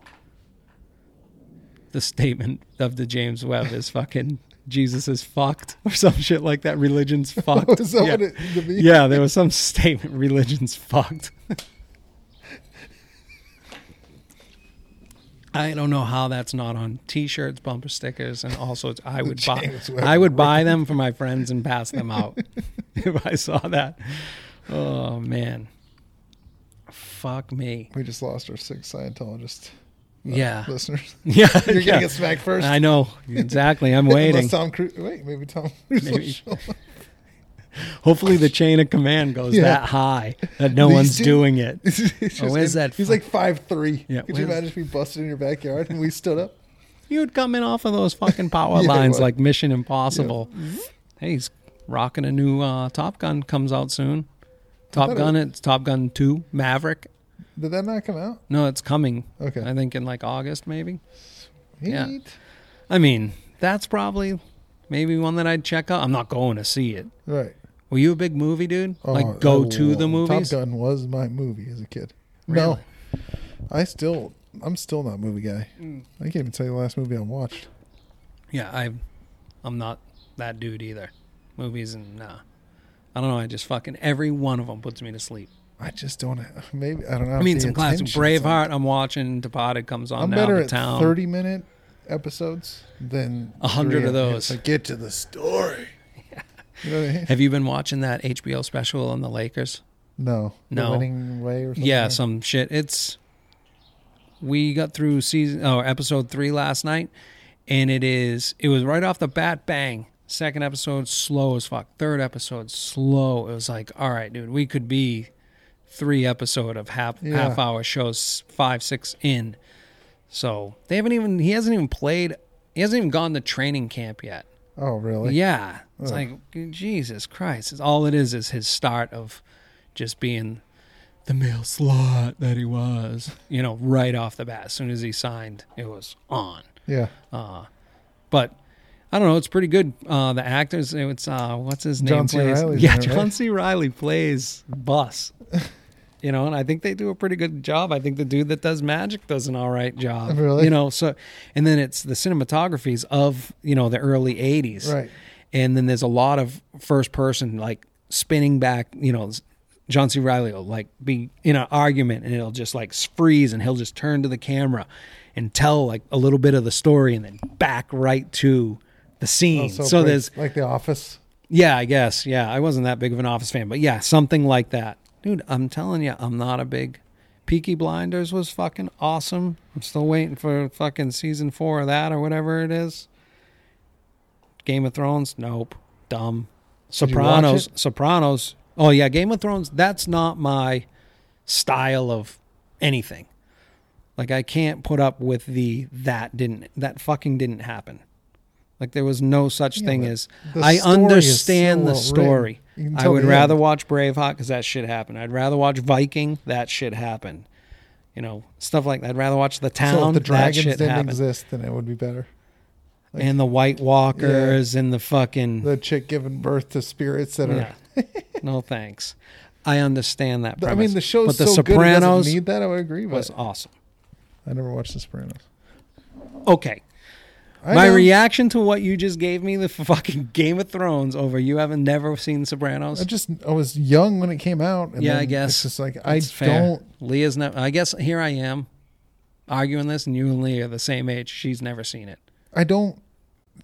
The statement of the James Webb is fucking Jesus is fucked or some shit like that. Religion's fucked. That yeah. it to me? yeah, there was some statement. Religion's fucked. I don't know how that's not on T-shirts, bumper stickers, and all sorts. I would buy. I would buy them for my friends and pass them out if I saw that. Oh man. Fuck me. We just lost our six Scientologist Yeah. listeners. Yeah. You're yeah. gonna get smacked first. I know. Exactly. I'm waiting. Tom Cruise. Wait, maybe Tom Cruise. will Maybe. show. Hopefully the chain of command goes Yeah. that high that no These one's two- doing it. Just Oh, where's that He's fu- like five three. Yeah, Could you imagine if we busted in your backyard and we stood up? You would come in off of those fucking power Yeah, lines like Mission Impossible. Hey, he's rocking a new uh, Top Gun comes out soon. Top it Gun, it's Top Gun 2, Maverick. Did that not come out? No, it's coming. Okay. I think in like August maybe. yeah. I mean, that's probably maybe one that I'd check out. I'm not going to see it. Right. Were you a big movie dude? Oh, like go oh, to the movies? Top Gun was my movie as a kid. Really? No, I still, I'm still not a movie guy. Mm. I can't even tell you the last movie I watched. Yeah, I I'm not that dude either. Movies and nah. I don't know, I just fucking every one of them puts me to sleep. I just don't. Maybe I don't know. I mean, some classic Braveheart. I'm watching. Departed comes on I'm now. better The at town. 30 minute episodes than A hundred of those. Like, get to the story. You know I mean? Have you been watching that HBO special on the Lakers? No. No. The winning way or something. Yeah, some shit. It's we got through season or episode three last night, and it is it was right off the bat bang. Second episode slow as fuck. Third episode slow. It was like, all right, dude, we could be three episode of half Yeah. half hour shows, five six in. So they haven't even he hasn't even played. He hasn't even gone to training camp yet. Oh, really? Yeah. It's Ugh. like Jesus Christ. It's all it is is his start of just being the male slut that he was. You know, right off the bat. As soon as he signed, it was on. Yeah. Uh but I don't know, it's pretty good. Uh the actors it's uh what's his name John C. plays Reilly's Yeah, right? John C. Reilly plays Buss. You know, and I think they do a pretty good job. I think the dude that does magic does an all right job. Really? You know, so and then it's the cinematographies of, you know, the early 80s Right. and then there's a lot of first person like spinning back you know john c reilly will like be in an argument and it'll just like freeze and he'll just turn to the camera and tell like a little bit of the story and then back right to the Oh, scene so, pretty- there's like The Office. yeah i guess yeah i wasn't that big of an office fan but yeah something like that dude i'm telling you i'm not a big peaky blinders was fucking awesome. I'm still waiting for fucking season four of that or whatever it is. Game of thrones? Nope. Dumb. Did you watch sopranos. sopranos. Oh yeah game of thrones that's not my style of anything. Like i can't put up with the that didn't that fucking didn't happen. Like there was no such Yeah, thing as I understand so the well story. written. I would rather end. watch Braveheart because that shit happened. I'd rather watch Viking. That shit happened. You know, stuff like that. I'd rather watch The So Town. if the that dragons shit didn't happened. exist, then it would be better. like- and the White Walkers and the fucking. The chick giving birth to spirits that are. yeah. no thanks. I understand that. Premise. I mean, the show's but the so good it Sopranos need that. I would agree, was awesome. I never watched The Sopranos. Okay, I my know. reaction to what you just gave me, the fucking Game of Thrones over you haven't never seen Sopranos. I just I was young when it came out. And Yeah, I guess. it's just like I fair. don't. Leah's never. I guess here I am, arguing this, and you and Leah are the same age. She's never seen it. I don't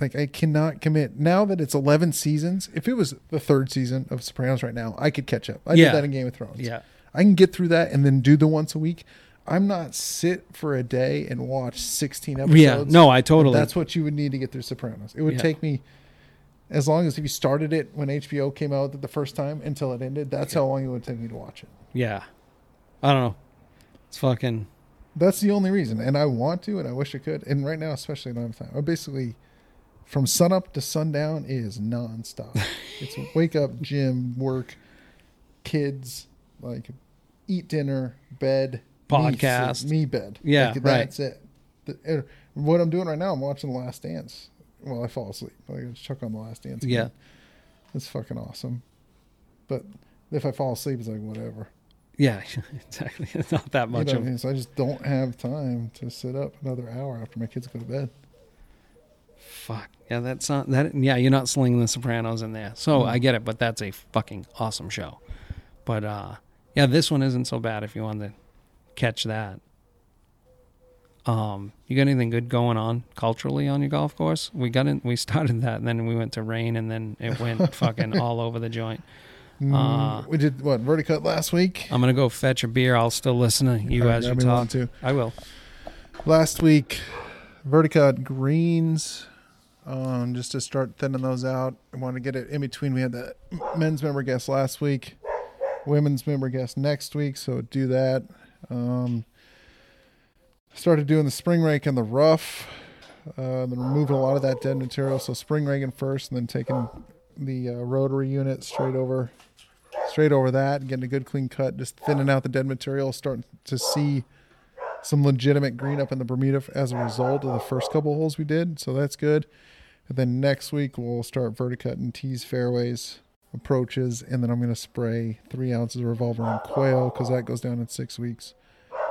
like. I cannot commit now that it's eleven seasons. If it was the third season of Sopranos right now, I could catch up. I Yeah. did that in Game of Thrones. Yeah, I can get through that and then do the once a week. I'm not sit for a day and watch 16 episodes. yeah. No, I totally. That's what you would need to get through Sopranos. It would Yeah. take me as long as if you started it when HBO came out the first time until it ended. That's how long it would take me to watch it. yeah. I don't know. It's fucking. That's the only reason, and I want to, and I wish I could. And right now, especially, I don't have time. I basically, from sunup to sundown, is nonstop. it's wake up, gym, work, kids, like eat dinner, bed, Podcast. sleep, me, bed. Yeah, like, right. That's it. The- uh, what I'm doing right now, I'm watching The Last Dance. Well, I fall asleep. Like, I just chuck on The Last Dance. again. Yeah. it's fucking awesome. But if I fall asleep, it's like whatever. Yeah, exactly. It's not that You much know what I of. mean? So I just don't have time to sit up another hour after my kids go to bed. Fuck. Yeah, that's not that. Yeah, you're not slinging the Sopranos in there. So No. I get it, but that's a fucking awesome show. But uh, yeah, this one isn't so bad if you want to catch that. Um, you got anything good going on culturally on your golf course? We got in, we started that, and then we went to rain, and then it went fucking all over the joint. Mm, Uh, we did what verticut last week. I'm gonna go fetch a beer. I'll still listen to you as you talk. too. I will. Last week, verticut greens. Um, just to start thinning those out. I want to get it in between. We had the men's member guest last week, women's member guest next week. So do that. Um, started doing the spring rake and the rough. Uh, then removing a lot of that dead material. So spring raking first, and then taking the uh, rotary unit straight over, straight over that, getting a good clean cut. Just thinning out the dead material. Starting to see some legitimate green up in the Bermuda as a result of the first couple holes we did. So that's good. And then next week we'll start verticutting tees, fairways, approaches, and then I'm going to spray three ounces of revolver on quail because that goes down in six weeks.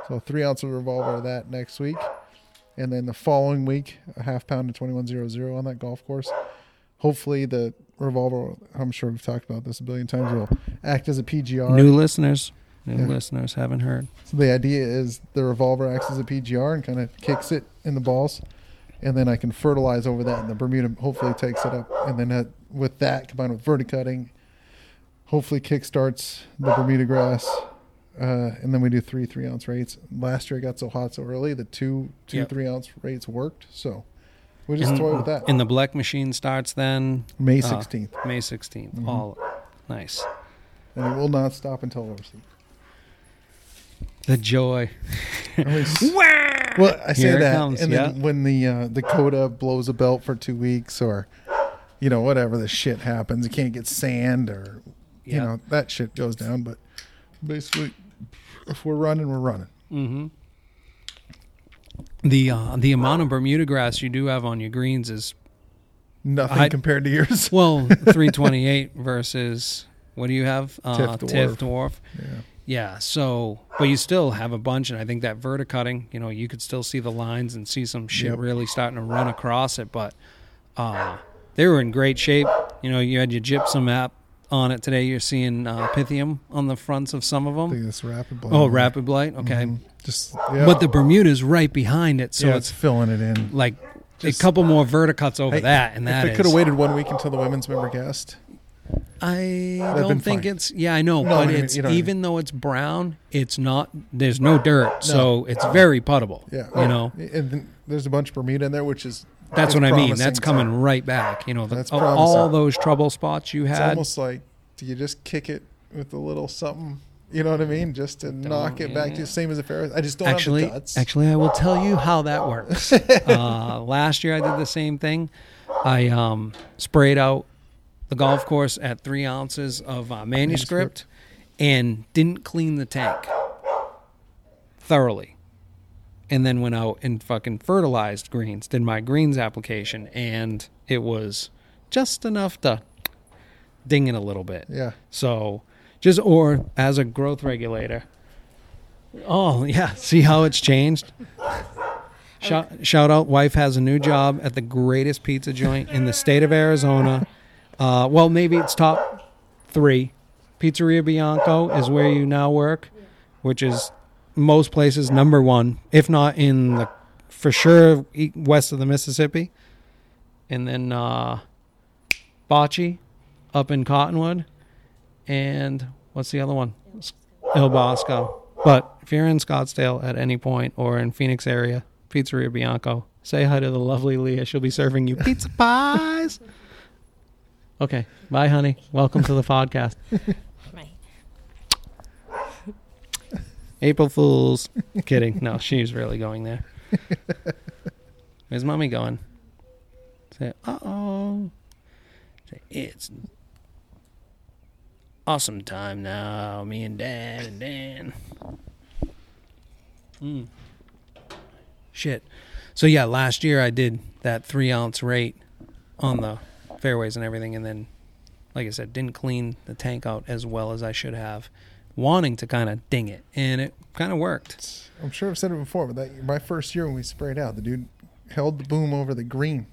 So three ounces of revolver that next week, and then the following week a half pound of 2100 on that golf course. Hopefully the revolver, I'm sure we've talked about this a billion times, will act as a PGR. New listeners, new Yeah. listeners haven't heard. So the idea is the revolver acts as a PGR and kind of kicks it in the balls, and then I can fertilize over that, and the Bermuda hopefully takes it up, and then that, with that combined with verticutting, hopefully kickstarts the Bermuda grass, uh, and then we do three three ounce rates. Last year it got so hot so early, the two two Yep. three ounce rates worked, so we just and, toy with that. and the black machine starts then May uh, sixteenth, May 16th. Mhm. All nice. and it will not stop until overseas. The joy. Well, I say that, comes, and then when the uh, the coda blows a belt for two weeks, or you know whatever the shit happens, you can't get sand, or you know that shit goes down. But basically, if we're running, we're running. Mm-hmm. The uh, the amount of Bermuda grass you do have on your greens is Nothing I- compared to yours. well 328 versus what do you have? Uh, TifDwarf. Dwarf. yeah. Yeah. So, but you still have a bunch, and I think that verticutting, you know, you could still see the lines and see some shit Yep. really starting to run across it. But uh, they were in great shape. You know, you had your gypsum app on it today. You're seeing uh, pythium on the fronts of some of I them. think it's rapid. Blight. Oh, rapid blight. Okay. Mhm. Just yeah. But the Bermuda's right behind it, so yeah, it's it's filling it in. like Just- a couple more verticuts over Hey, that, and that if it could is- have waited one week until the women's member guest, I don't think fine. it's. Yeah, I know, No, but I mean, it's you know what I even though it's brown, it's not. There's no dirt, so it's very puttable. yeah, you know. and then there's a bunch of Bermuda in there, which is That's what I mean. That's coming right back. You know, the, all those trouble spots you It's had. almost like, do you just kick it with a little something? You know what I mean? Just to knock it back to the same as a Ferris. I just don't actually, have the guts. actually, I will tell you how that works. uh, last year, I did the same thing. I um, sprayed out the golf course at three ounces of uh, manuscript, and didn't clean the tank thoroughly. And then went out and fucking fertilized greens, did my greens application, and it was just enough to ding it a little bit. yeah, So, just or as a growth regulator. Oh yeah, see how it's changed. Shout, shout out, wife has a new job at the greatest pizza joint in the state of Arizona. Uh, well, maybe it's top three. Pizzeria Bianco is where you now work, which is most places number one, if not in the for sure west of the Mississippi. And then uh, Bocce up in Cottonwood, and what's the other one? El Bosco. But if you're in Scottsdale at any point or in Phoenix area, Pizzeria Bianco, say hi to the lovely Leah. She'll be serving you pizza pies. Okay, bye, honey. Welcome to the podcast. My April Fools. Kidding. No, she's really going there. Where's mommy going? Say, uh oh. Say, it's awesome time now. Me and Dad and Dan. Mm. Shit. So, yeah, last year I did that three ounce rate on the fairways and everything. And then, like I said, didn't clean the tank out as well as I should have wanting to kind of ding it, and it kind of worked. I'm sure I've said it before, but that my first year when we sprayed out, the dude held the boom over the green,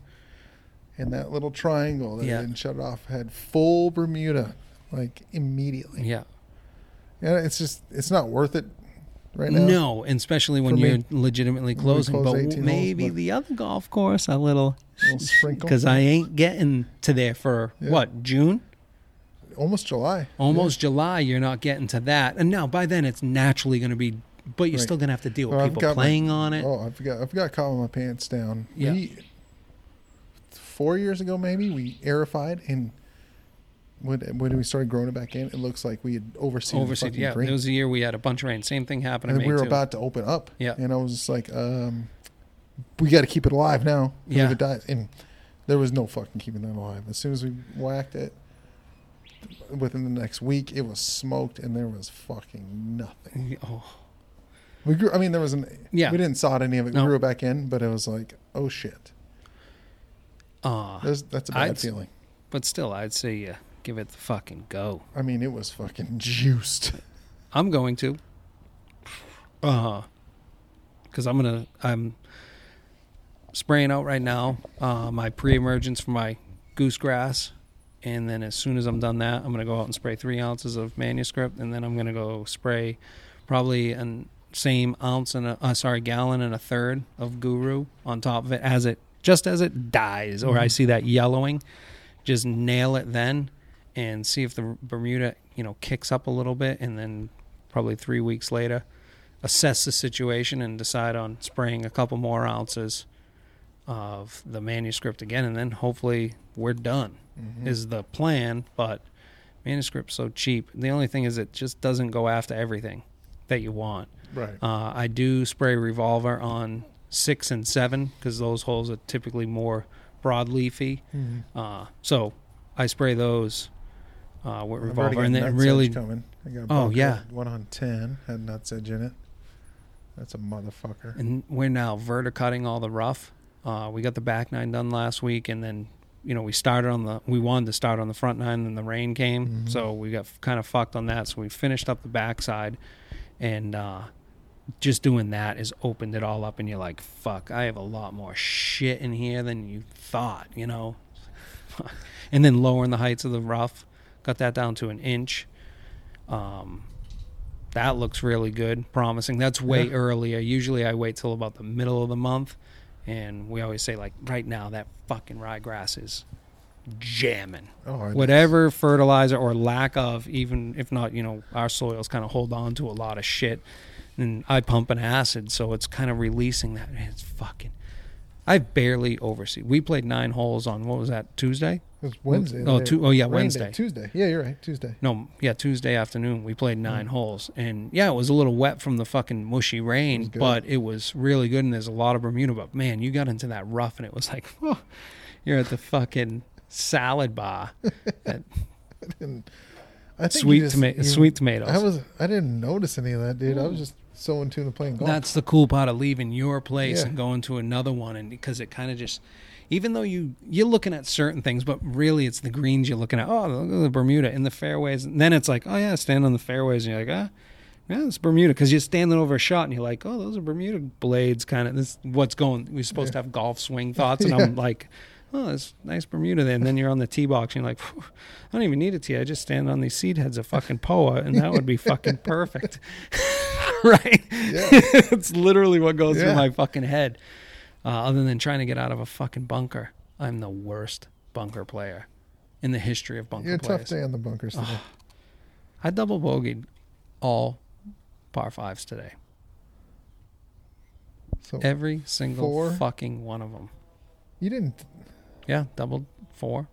and that little triangle that Yeah. didn't shut off had full Bermuda, like immediately. Yeah. Yeah, it's just it's not worth it right now. No, and especially when you're me, legitimately closing. close But 18 holes, maybe but- the other golf course a little because I ain't getting to there for Yeah. what June. Almost July. Almost July, you're not getting to that. And now by then it's naturally going to be, but you're Right. still going to have to deal with Well, I've people got my- playing on it. Oh, I forgot. I forgot calling my pants down. Yeah. We, four years ago, maybe we aerified, and when when we started growing it back in, it looks like we had overseen fucking yeah. green. It was a year we had a bunch of rain. Same thing happened to and we were too. about to open up. Yeah. and I was just like, um, we got to keep it alive now. Yeah. if it dies, and there was no fucking keeping that alive. As soon as we whacked it, within the next week, it was smoked, and there was fucking nothing. oh, We grew. I mean, there was an. Yeah. We didn't sod any of it. No. Grew it back in, but it was like, oh shit. uh, That's that's a bad I'd- feeling. but still, I'd say give it the fucking go. I mean, it was fucking juiced. I'm going to. Uh huh. because I'm gonna I'm spraying out right now. Uh, my pre-emergence for my goose grass, and then as soon as I'm done that, I'm gonna go out and spray three ounces of manuscript, and then I'm gonna go spray probably an same ounce and a uh, sorry gallon and a third of Guru on top of it as it just as it dies, or I Mhm. see that yellowing. Just nail it then, and see if the Bermuda you know kicks up a little bit, and then probably three weeks later assess the situation and decide on spraying a couple more ounces of the manuscript again and then hopefully we're done Mhm. is the plan but manuscript's so cheap the only thing is it just doesn't go after everything that you want right. uh, i do spray revolver on six and seven because those holes are typically more broadleafy Mhm. uh, so i spray those uh, with revolver and then really coming. I got Oh, yeah. one on ten had nutsedge in it. That's a motherfucker. and we're now verticutting all the rough. Uh, we got the back nine done last week, and then you know we started on the we wanted to start on the front nine, and the rain came, Mhm. so we got kind of fucked on that. So we finished up the backside, and uh, just doing that has opened it all up, and you're like, fuck, I have a lot more shit in here than you thought, you know. and then lowering the heights of the rough, got that down to an inch. Um, that looks really good, promising. That's way Yeah. earlier. Usually I wait till about the middle of the month, and we always say like right now that fucking ryegrass is jamming. Oh, Whatever fertilizer or lack of, even if not, you know, our soils kind of hold on to a lot of shit, and I pump an acid, so it's kind of releasing that. It's fucking. I barely oversee. We played nine holes on what was that Tuesday? It was Wednesday. Oh, day- oh, yeah, rain day. Wednesday. Tuesday. Yeah, you're right. Tuesday. No, yeah, Tuesday afternoon we played nine Mm. holes, and yeah, it was a little wet from the fucking mushy rain, good. but it was really good. And there's a lot of Bermuda, but man, you got into that rough, and it was like, oh, you're at the fucking salad bar, at I think sweet just- tomato, you- sweet tomatoes. I was. I didn't notice any of that, dude. I was just so in tune to playing golf. That's the cool part of leaving your place Yeah. and going to another one, and because it kind of just, even though you you're looking at certain things, but really it's the greens you're looking at. Oh, look at the Bermuda in the fairways, and then it's like, oh yeah, stand on the fairways, and you're like, ah, yeah, it's Bermuda, because you're standing over a shot, and you're like, oh, those are Bermuda blades, kind of. This what's going. We're supposed to have golf swing thoughts, and I'm like. Oh, it's nice Bermuda there. And then you're on the tee box and you're like, I don't even need a tee. I just stand on these seed heads of fucking POA and that would be fucking perfect. right? Yeah. it's literally what goes Yeah. through my fucking head. Uh, other than trying to get out of a fucking bunker, I'm the worst bunker player in the history of bunker You're a tough day on the bunkers today. I double bogeyed all par fives today. so Every single Four? fucking one of them. you didn't. Yeah, doubled four.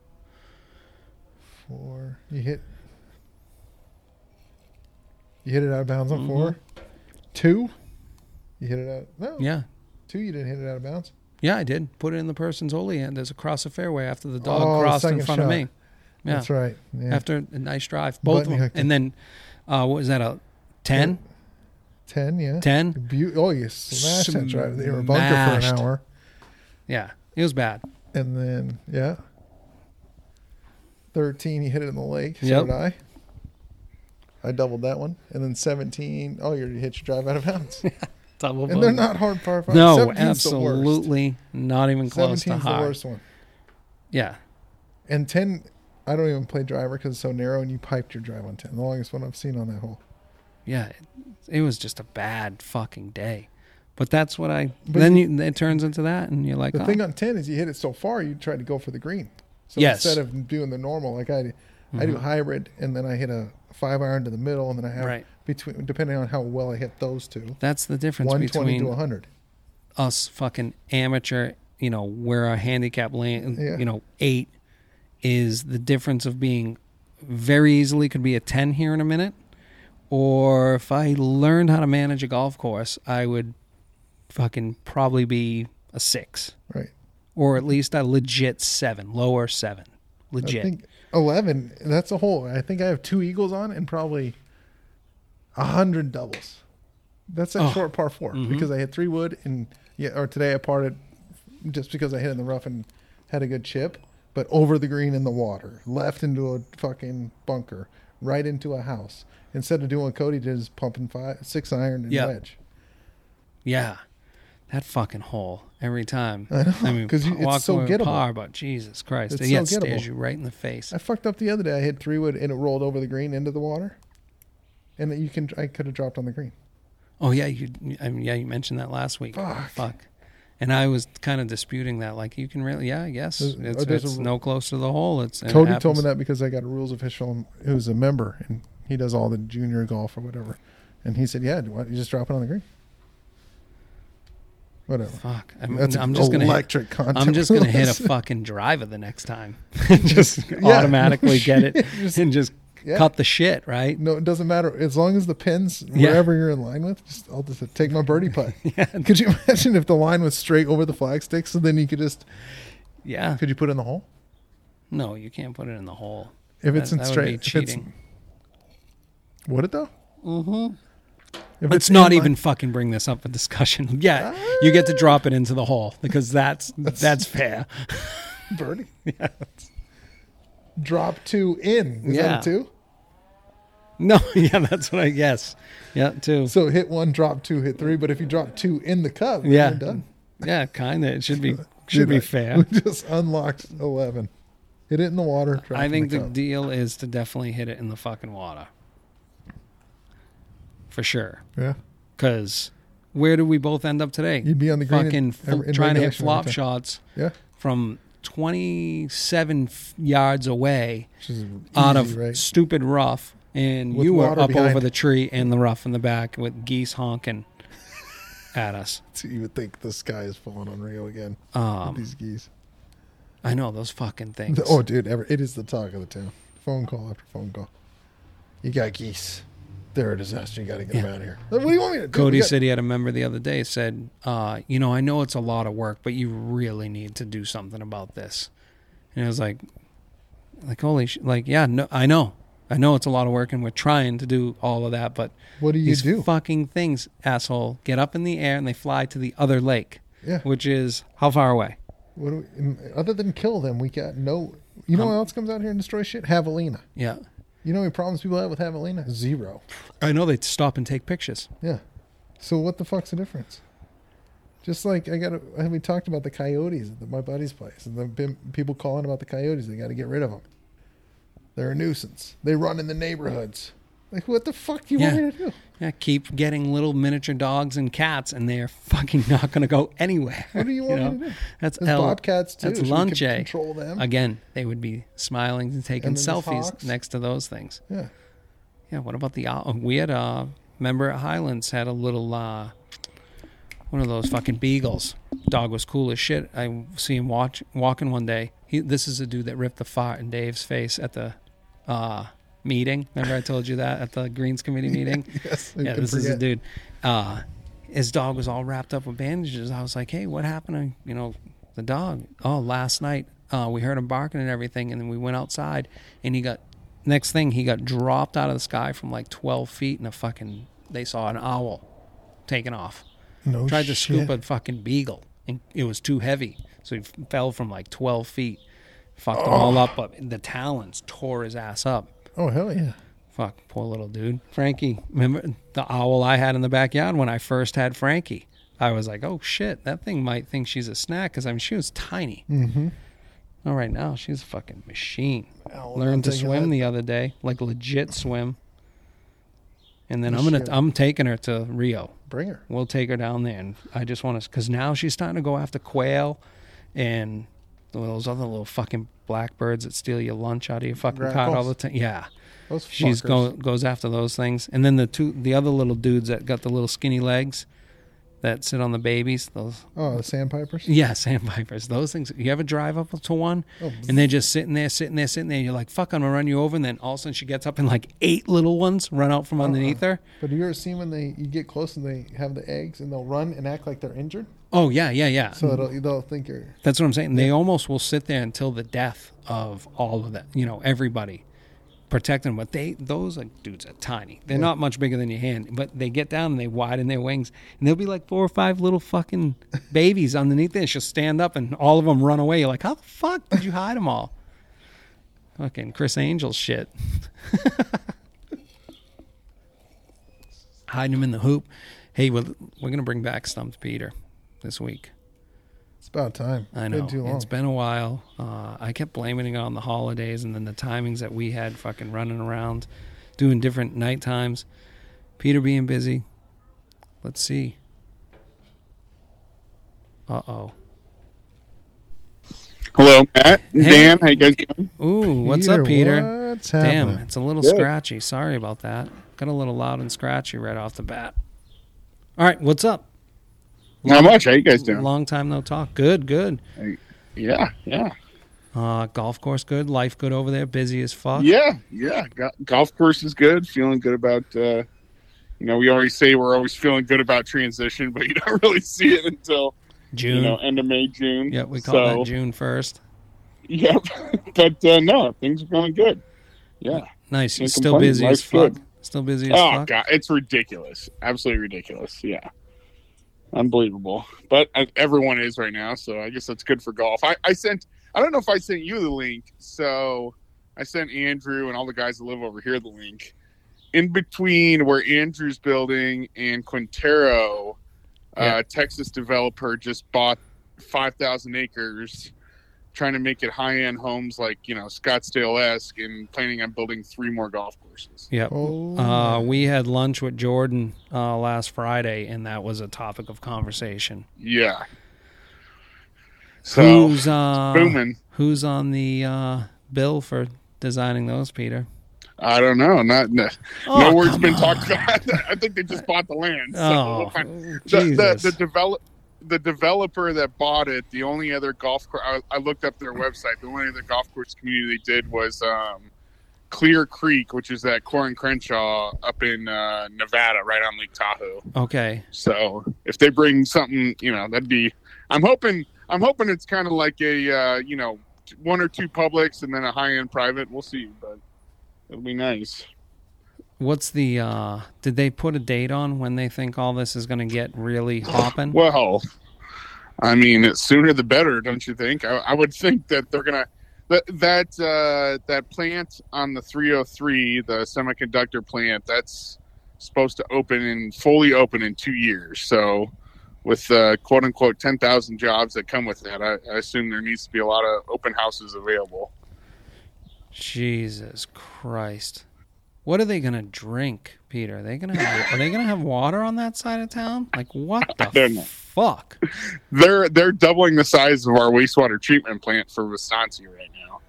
Four. You hit. You hit it out of bounds on Mhm. four. Two. You hit it out. No. Yeah. Two. You didn't hit it out of bounds. Yeah, I did. Put it in the person's holy hand as across the fairway after the dog Oh, the crossed in second front of me. Yeah. That's right. Yeah. After a nice drive. Both of them. And then, uh, what was that, a 10? Ten. Yeah. 10? Beau- oh, you smashed that drive. They were a bunker for an hour, Yeah. It was bad. and then yeah. Thirteen. You hit it in the lake. So Yep. did I. I doubled that one, and then seventeen. Oh, you hit your drive out of bounds, Double and they're not hard par five. No, 17's the worst. absolutely not even close to 17's the worst one. Yeah. And 10, I don't even play driver because it's so narrow and you piped your drive on 10. The longest one I've seen on that hole. Yeah. It, it was just a bad fucking day. But that's what I. But then you- it turns into that, and you're like, The oh, thing on 10 is you hit it so far, you try to go for the green. So Yes. instead of doing the normal, like I, I do Mhm. hybrid, and then I hit a five iron to the middle, and then I have Right. between depending on how well I hit those two, That's the difference one twenty between to hundred. us fucking amateur, you know, where our handicap land, Yeah. you know, eight is the difference of being very easily could be a 10 here in a minute. Or if I learned how to manage a golf course, I would fucking probably be a six Right. or at least a legit seven, lower seven. Legit. I think eleven. That's a whole. I think I have two eagles on and probably a hundred doubles. That's a Oh. short par 4 Mhm. because I hit three wood and yeah, or today I parted just because I hit in the rough and had a good chip, but over the green in the water, left into a fucking bunker, right into a house. Instead of doing what Cody did, is pumping five, six iron and Yeah. wedge. yeah. That fucking hole every time. I know, I mean, 'cause you- it's so gettable. par, but Jesus Christ. It's yeah, so it stares you right in the face. I fucked up the other day. I hit three wood and it rolled over the green into the water, and you can I could have dropped on the green. Oh yeah, you. I mean, yeah, you mentioned that last week. Fuck. Fuck. And I was kind of disputing that. Like, you can really, yeah, I guess There's- it's, oh, there's it's a- no close to the hole. It's and it told me that because I got a rules official who's a member and he does all the junior golf or whatever. And he said, "Yeah, why don't you just drop it on the green?" Whatever. Fuck. I'm, That's I'm just gonna. Hit, electric content. I'm just gonna hit a fucking driver the next time. And just automatically get it Just- and just yeah. cut the shit. Right. No, it doesn't matter as long as the pins Yeah. wherever you're in line with. Just I'll just take my birdie putt. Yeah. Could you imagine if the line was straight over the flag stick? So then you could just Yeah. could you put it in the hole No, you can't put it in the hole. if it's That- in that would straight? be if it's- cheating. Would it though? Mm-hmm. If Let's not even fucking bring this up for discussion. Yeah, ah. you get to drop it into the hole because that's That's- that's fair. birdie. Yeah. Drop two in. Is Yeah. that a two? No, yeah, that's what I guess. Yeah, two. So hit one, drop two, hit three. But if you drop two in the cup, Yeah. you're done. Yeah, kind of. It should be should Dude, be fair. We just unlocked eleven. Hit it in the water. I think the cup. deal is to definitely hit it in the fucking water. For sure. yeah, Because where do we both end up today? you'd be on the green. fucking in- fl- in trying to hit flop shots Yeah, from 27 f- yards away is out of right. stupid rough. And With you were up over the tree and the rough in the back with geese honking at us. So you would think the sky is falling on Rio again. Um, these geese. I know those fucking things. Oh, dude, ever, it is the talk of the town. Phone call after phone call. You got geese. They're a disaster. You got to get them out of here. What do you want me to do? Cody got- said he had a member the other day said, uh, you know, I know it's a lot of work, but you really need to do something about this. And I was like, like holy, sh-. like yeah, no, I know, I know it's a lot of work, and we're trying to do all of that, but What do you these do? fucking things, asshole, get up in the air and they fly to the other lake, yeah. which is how far away? What do we, other than kill them, we got no. You know Um, what else comes out here and destroys shit? Javelina. Yeah, You know how many problems people have with javelina? Zero. I know they stop and take pictures. Yeah. So what the fuck's the difference? Just like I got, we talked about the coyotes at my buddy's place, and the people calling about the coyotes. They got to get rid of them. They're a nuisance. They run in the neighborhoods. Like, what the fuck do you want me to do? Yeah, keep getting little miniature dogs and cats, and they're fucking not going to go anywhere. What do you want know? me to do? That's There's L. bobcats too. that's lunch, con-? Control them. Again, they would be smiling and taking And selfies next to those things. yeah. Yeah, what about the? We had a member at Highlands had a little uh, one of those fucking beagles. Dog was cool as shit. I see him watch walking one day. He this is a dude that ripped the fart in Dave's face at the uh, meeting. Remember I told you that at the Greens Committee meeting. Yes. I yeah, this is a dude. Uh, his dog was all wrapped up with bandages. I was like, "Hey, what happened to you know the dog?" Oh, last night uh, we heard him barking and everything, and then we went outside, and he got next thing he got dropped out of the sky from like twelve feet, and a fucking they saw an owl taking off. No Tried to scoop a fucking beagle, and it was too heavy, so he f- fell from like twelve feet. Fucked him all up, but the talons tore his ass up. Oh hell yeah! Fuck, poor little dude. Frankie, remember the owl I had in the backyard when I first had Frankie? I was like, oh shit, that thing might think she's a snack because I mean she was tiny. Mm-hmm. All right, now she's a fucking machine. Owl, Learned to swim the other day, like legit swim. And then I'm gonna, shit. I'm taking her to Rio. Bring her. We'll take her down there, and I just want to, because now she's starting to go after quail, and those other little fucking blackbirds that steal your lunch out of your fucking cot all the time. Yeah, Those she's go, goes after those things, and then the two the other little dudes that got the little skinny legs that sit on the babies. Those Oh, the sandpipers. yeah, sandpipers. Those things. You ever drive up to one Oh, and they're just sitting there, sitting there, sitting there. And you're like, "Fuck, I'm gonna run you over." And then all of a sudden she gets up and like eight little ones run out from uh-huh. underneath her. But have you ever seen when they you get close and they have the eggs and they'll run and act like they're injured, Oh yeah, yeah, yeah. so they'll, they'll think you're. That's what I'm saying. They almost will sit there until the death of all of that. You know, everybody protecting them. But they, those like dudes are tiny. They're Yeah. not much bigger than your hand. But they get down and they widen their wings, and there'll be like four or five little fucking babies underneath there. She'll stand up, and all of them run away. You're like, how the fuck did you hide them all? Fucking Criss Angel shit. Hiding them in the hoop. Hey, we're, we're gonna bring back Stumped Peter this week. It's about time. I know Been too long. it's been a while. Uh, I kept blaming it on the holidays and then the timings that we had, fucking running around, doing different night times. Peter being busy. Let's see. Uh oh. Hello, Matt. Hey. Dan, how you guys doing? Ooh, what's up, Peter? What's Damn, happening? it's a little Good. scratchy. Sorry about that. Got a little loud and scratchy right off the bat. All right, what's up? Not much. How you guys doing? Long time no talk. Good, good. Yeah, yeah, Uh, golf course good. Life good over there. Busy as fuck. yeah, yeah. Go- golf course is good. Feeling good about. uh You know, we always say we're always feeling good about transition, but you don't really see it until June. you know end of May, June. yeah, we call so, that June first. Yep. but uh, no, things are going good. Yeah. Nice. Can't Still complain. busy as fuck. good. Still busy as Oh fuck. god, it's ridiculous. Absolutely ridiculous. Yeah. Unbelievable. But uh, everyone is right now, so I guess that's good for golf. I, I sent I don't know if I sent you the link, so I sent Andrew and all the guys that live over here the link. In between where Andrew's building and Quintero, Yeah. uh, Texas developer just bought five thousand acres, trying to make it high end homes like you know Scottsdale esque, and planning on building three more golf courses. Yep. Oh, Uh, we had lunch with Jordan uh, last Friday, and that was a topic of conversation. Yeah. So who's uh, booming. who's on the uh, bill for designing those, Peter? I don't know. Not no, Oh, no words come been on. talked about. I think they just bought the land. So Oh, we'll find- the, Jesus. the, the develop the developer that bought it. The only other golf course I, I looked up their website. The only other golf course community they did was um, Clear Creek, which is that Coore and Crenshaw up in uh, Nevada, right on Lake Tahoe. okay. So if they bring something, you know, that'd be. I'm hoping. I'm hoping it's kind of like a, uh, you know, one or two publics and then a high end private. We'll see, but it'll be nice. What's the? uh Did they put a date on when they think all this is going to get really hopping? Well, I mean, sooner the better, don't you think? I, I would think that they're gonna that that uh, that plant on the 303, the semiconductor plant, that's supposed to open and fully open in two years. So, with uh, quote unquote 10,000 jobs that come with that, I, I assume there needs to be a lot of open houses available. Jesus Christ! What are they going to drink, Peter? Are they going to have, are they to have water on that side of town? Like what the fuck? They're they're doubling the size of our wastewater treatment plant for Wisconsin right now,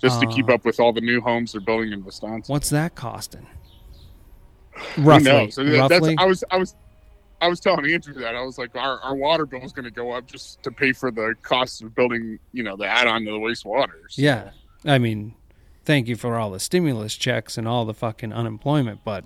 just to keep Uh. up with all the new homes they're building in Wisconsin. What's that costing? Roughly. So that- roughly. That's, I was I was I was telling Andrew that I was like our, our water bill is going to go up just to pay for the cost of building you know the add on to the wastewater. So- Yeah. I mean, thank you for all the stimulus checks and all the fucking unemployment, but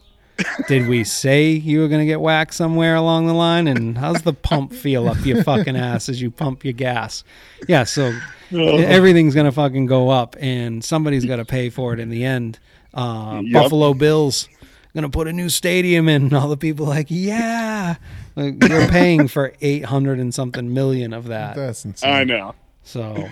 did we say you were going to get whacked somewhere along the line? And how's the pump feel up your fucking ass as you pump your gas? Yeah, so everything's going to fucking go up and somebody's got to pay for it in the end. Uh, Yep. Buffalo Bills going to put a new stadium in. And all the people like, yeah. Like, You're paying for 800 and something million of that. that's insane. I know. So,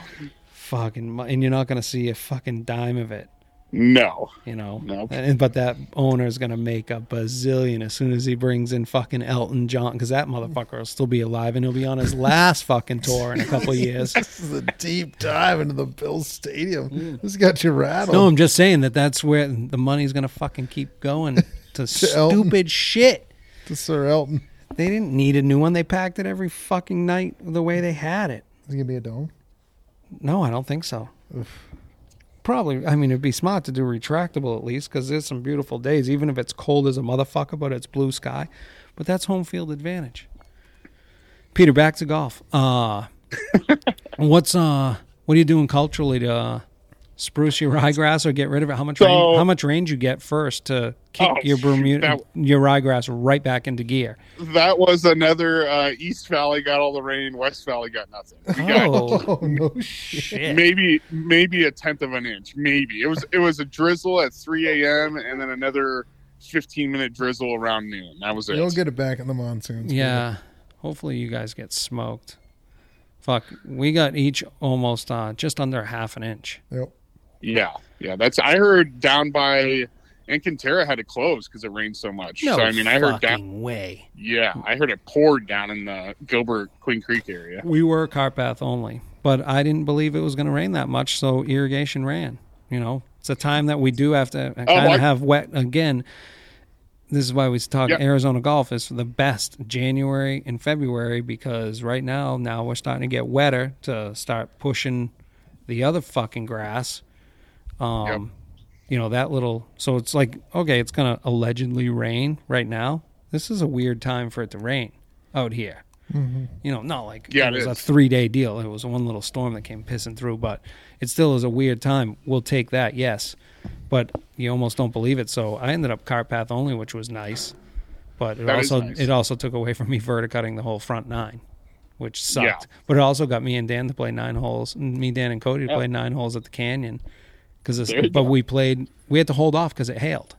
fucking, and you're not gonna see a fucking dime of it, No, you know. Nope. But that owner is gonna make a bazillion as soon as he brings in fucking Elton John, because that motherfucker will still be alive and he'll be on his last fucking tour in a couple years. This is a deep dive into the Bill Stadium. Mm. This got you rattled. No, I'm just saying that that's where the money's gonna fucking keep going to Elton. stupid shit. to Sir Elton. They didn't need a new one. They packed it every fucking night the way they had it. Is it gonna be a dome? No, I don't think so. probably. I mean, it'd be smart to do retractable at least because there's some beautiful days, even if it's cold as a motherfucker, but it's blue sky. But that's home field advantage. Peter, back to golf. Uh, what's uh, what are you doing culturally to uh, spruce your ryegrass or get rid of it? How much So- rain, how much range you get first to kick Oh, your Bermuda that- your ryegrass right back into gear? That was another uh, East Valley got all the rain, West Valley got nothing. We got Oh Oh no shit. shit! maybe maybe a tenth of an inch. Maybe it was it was a drizzle at 3 a.m. and then another 15 minute drizzle around noon. That was it. You'll get it back in the monsoons. Yeah. Hopefully you guys get smoked. Fuck, we got each almost uh, just under half an inch. Yep. Yeah, yeah. That's I heard down by Encanterra had to close because it rained so much. No so I mean, I heard down. fucking way. Yeah, I heard it poured down in the Gilbert Queen Creek area. We were cart path only, but I didn't believe it was going to rain that much, so irrigation ran. You know, it's a time that we do have to oh, kind I- of have wet again. This is why we talk Yeah. Arizona golf is the best January and February because right now now we're starting to get wetter to start pushing the other fucking grass. Um, Yep. you know that little. So it's like okay, it's gonna allegedly rain right now. This is a weird time for it to rain out here. You know, not like Yeah, it it was a three day deal. It was one little storm that came pissing through, but it still is a weird time. We'll take that, yes. But you almost don't believe it. So I ended up cart path only, which was nice. But it That is also nice. it also took away from me verticutting the whole front nine, which sucked. Yeah. But it also got me and Dan to play nine holes, me, Dan, and Cody to Yeah. play nine holes at the canyon. Because There but go. we played, we had to hold off because it hailed.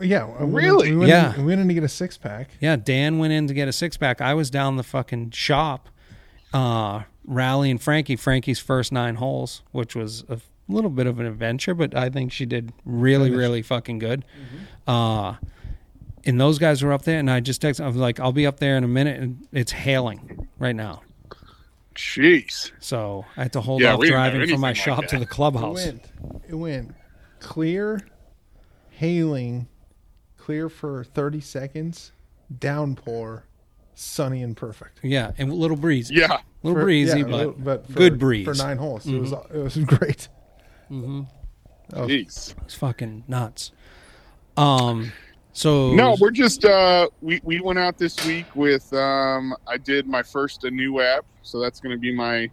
Yeah. we went- Really? We went Yeah. In, we went in to get a six pack. Yeah, Dan went in to get a six pack. I was down the fucking shop, uh, rallying Frankie. Frankie's first nine holes, which was a little bit of an adventure, but I think she did really, Finished. really fucking good. Uh, and those guys were up there, and I just texted. I was like, "I'll be up there in a minute," and it's hailing right now. Jeez. So I had to hold Yeah, off we didn't have driving from my anything shop like to that. the It clubhouse. went. It went clear, hailing, clear for thirty seconds, downpour, sunny and perfect. Yeah, and a little breezy, Yeah. little For- breezy, yeah, but, little- but for, good breeze. for nine holes. It was it was great. hmm Oh. Jeez. it's fucking nuts. Um, so No, we're just uh we we went out this week with um I did my first a new app, so that's going to be my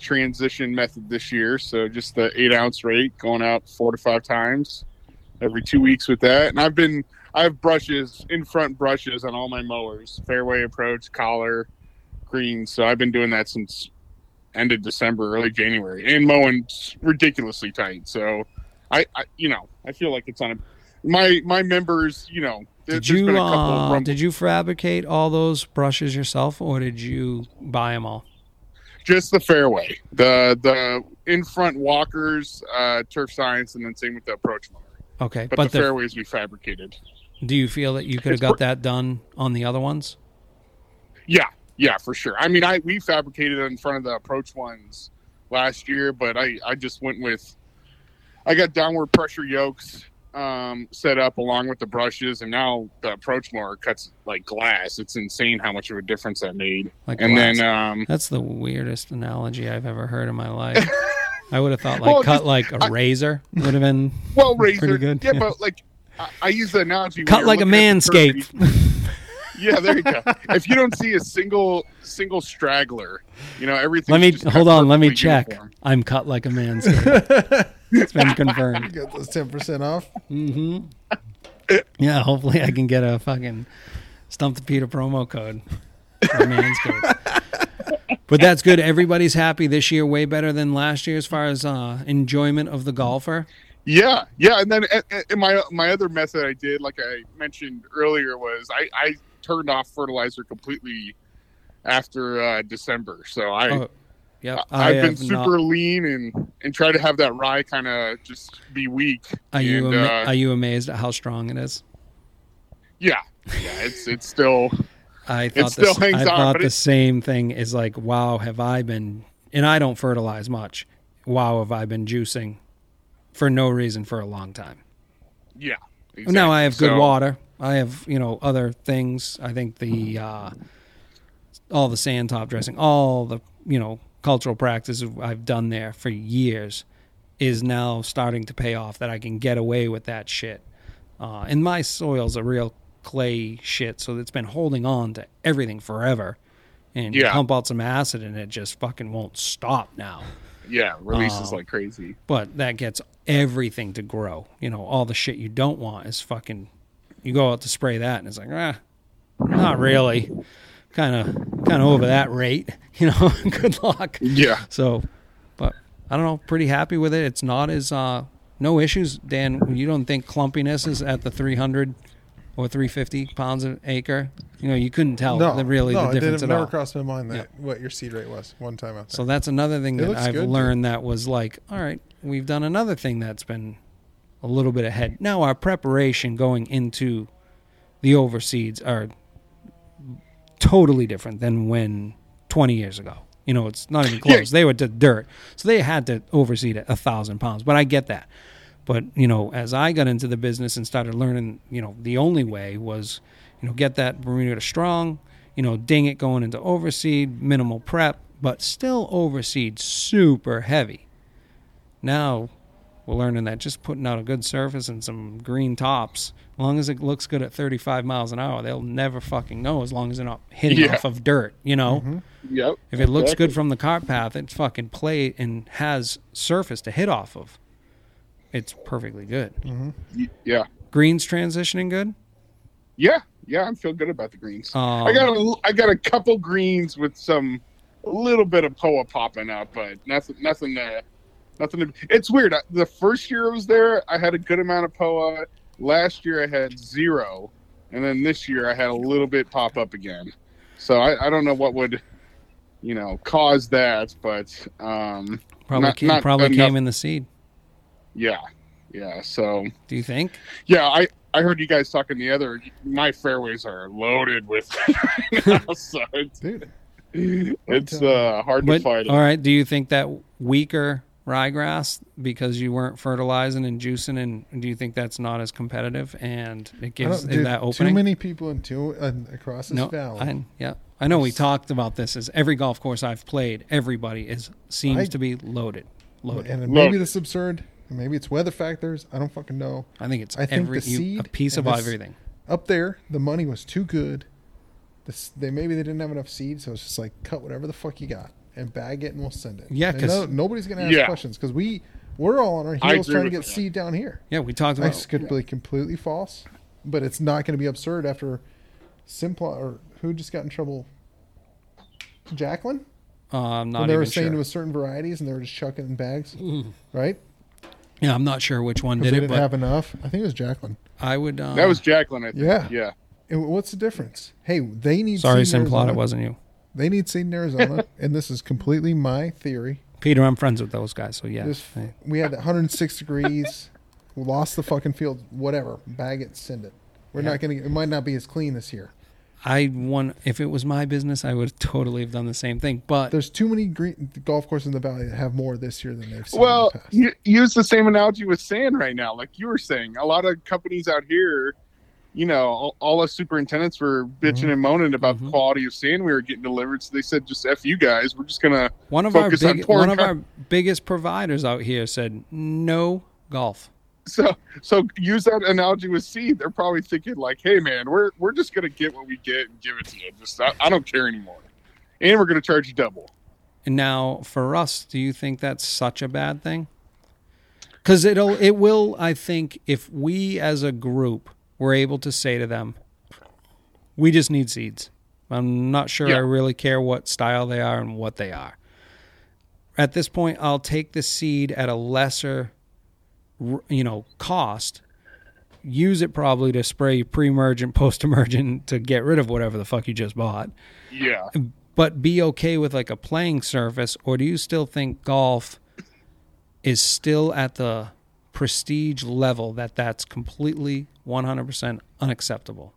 transition method this year. So just the 8 ounce rate going out 4 to 5 times every 2 weeks with that. And I've been I have brushes, in front brushes on all my mowers, fairway approach, collar, green. So I've been doing that since end of December, early January, and mowing's ridiculously tight. So I, I you know, I feel like it's on a my my members, you know, there, Did you been a couple uh, did you fabricate all those brushes yourself, or did you buy them all? just the fairway, the the in front walkers, uh, turf science, and then same with the approach mower. Okay, But, but, the, the, fairways we fabricated. do you feel that you could have got that done on the other ones? Yeah, yeah, for sure. I mean, I we fabricated in front of the approach ones last year, but I I just went with I got downward pressure yokes um, set up along with the brushes, and now the approach mower cuts like glass. It's insane how much of a difference that made. Like And glass? then um, that's the weirdest analogy I've ever heard in my life. I would have thought like Well, cut just- like a I- razor would have been well, Pretty razor, good, yeah, yeah. but like. I- I use the analogy. cut like a looking at the turf, manscape. Yeah, there you go. if you don't see a single single straggler, you know everything. let me hold on. Let me check. I'm cut like a manscape. it's been confirmed. Got those ten percent off. Mm-hmm. Yeah, hopefully I can get a fucking stump the Peter promo code for Manscaped. but that's good. Everybody's happy this year, way better than last year as far as uh, enjoyment of the golfer. Yeah, yeah, and then uh, my my other method I did, like I mentioned earlier, was I, I turned off fertilizer completely after uh, December. So I Oh, yep, I I've been super not- lean and and try to have that rye kind of just be weak. Are you and, ama- uh, are you amazed at how strong it is? yeah, yeah, it's it's still I thought still I on, thought the it- same thing is like, wow, have I been? And I don't fertilize much. Wow, have I been juicing for no reason for a long time? yeah. Now I have good So- water. I have you know other things. I think the uh, all the sand top dressing, all the you know cultural practices I've done there for years. is now starting to pay off that I can get away with that shit. Uh, and my soil's a real clay shit, so it's been holding on to everything forever. And you Yeah. pump out some acid and it just fucking won't stop now. Yeah, releases Oh. like crazy. But that gets everything to grow. You know, all the shit you don't want is fucking. You go out to spray that, and it's like, ah, not really. Kind of, kind of over that rate. You know, good luck. Yeah. So, but I don't know. Pretty happy with it. It's not as uh, no issues. Dan, you don't think clumpiness is at the 300 or 350 pounds an acre? You know, you couldn't tell no, the, really no, the difference it at never all. crossed my mind that what your seed rate was one time out there. So that's another thing It that I've good, dude. learned that was like, all right, we've done another thing that's been a little bit ahead. Now our preparation going into the overseeds are totally different than when 20 years ago. You know, it's not even close. They were to dirt, so they had to overseed at a thousand pounds. But I get that. But you know, as I got into the business and started learning, you know, the only way was, you know, get that Bermuda to strong, you know, ding it going into overseed, minimal prep, but still overseed super heavy. Now we're learning that just putting out a good surface and some green tops, as long as it looks good at 35 miles an hour, they'll never fucking know as long as they're not hitting Yeah. off of dirt, you know? Mm-hmm. Yep. If it looks good from the cart path, it's fucking play and has surface to hit off of. It's perfectly good. Y- Yeah. Greens transitioning good. Yeah. Yeah. I'm feeling good about the greens. Um, I got a, I got a couple greens with some a little bit of poa popping up, but nothing nothing to nothing to, it's weird. The first year I was there, I had a good amount of poa. Last year I had zero, and then this year I had a little bit pop up again. So I, I don't know what would you know cause that, but um probably not- came, not probably enough. came in the seed. yeah. Yeah. So Do you think? yeah, I I heard you guys talking the other my fairways are loaded with so it's Dude, it's uh, hard to But, fight. all right. Do you think that weaker ryegrass because you weren't fertilizing and juicing, and do you think that's not as competitive and it gives don't- dude, that too opening? many people in two uh, across this no, valley. I, yeah, I know we talked about this. As every golf course I've played, everybody is seems I- to be loaded, loaded. and Look. maybe this absurd. Maybe it's weather factors. I don't fucking know. I think it's I think every the you, a seed piece of this- everything. Up there, the money was too good. This, they maybe they didn't have enough seed, so it's just like cut whatever the fuck you got and bag it, and we'll send it. Yeah, And 'cause- no, nobody's gonna ask Yeah. questions because we we're all on our heels trying to get that. seed down here. Yeah, we talked about. This about. could be completely false, but it's not going to be absurd after Simplot or who just got in trouble. Jacklin, Uh, I'm not when they even were saying sure. it was certain varieties and they were just chucking in bags, right? yeah, I'm not sure which one did they it, didn't but have enough. I think it was Jacklin. I would. Uh, that was Jacklin. I think. Yeah. yeah. And what's the difference? Hey, they need sorry, seed Simplot. It wasn't you, They need seed in Arizona, and this is completely my theory. Peter. I'm friends with those guys, so yeah. This, we had 106 degrees, we lost the fucking field, whatever. Bag it, send it. We're Yeah. not gonna. It might not be as clean this year. I want if it was my business, I would totally have done the same thing. But There's too many green golf courses in the valley that have more this year than they've seen Well, in the past. you use the same analogy with sand right now, like you were saying. A lot of companies out here, you know, all, all us superintendents were bitching Mhm. and moaning about Mhm. the quality of sand we were getting delivered. So they said, "Just f you guys. We're just gonna." one of our focus on big, one of our biggest providers out here said no golf. So, so use that analogy with seed. They're probably thinking like, "Hey, man, we're we're just gonna get what we get and give it to you. Just I, I don't care anymore, and we're gonna charge you double." And now for us, do you think that's such a bad thing? Because it'll it will. I think if we as a group were able to say to them, we just need seeds. I'm not sure I really care what style they are and what they are. At this point, I'll take the seed at a lesser, you know, cost. Use it probably to spray pre-emergent, post-emergent to get rid of whatever the fuck you just bought Yeah, but be okay with like a playing surface or do you still think golf is still at the prestige level that that's completely 100% unacceptable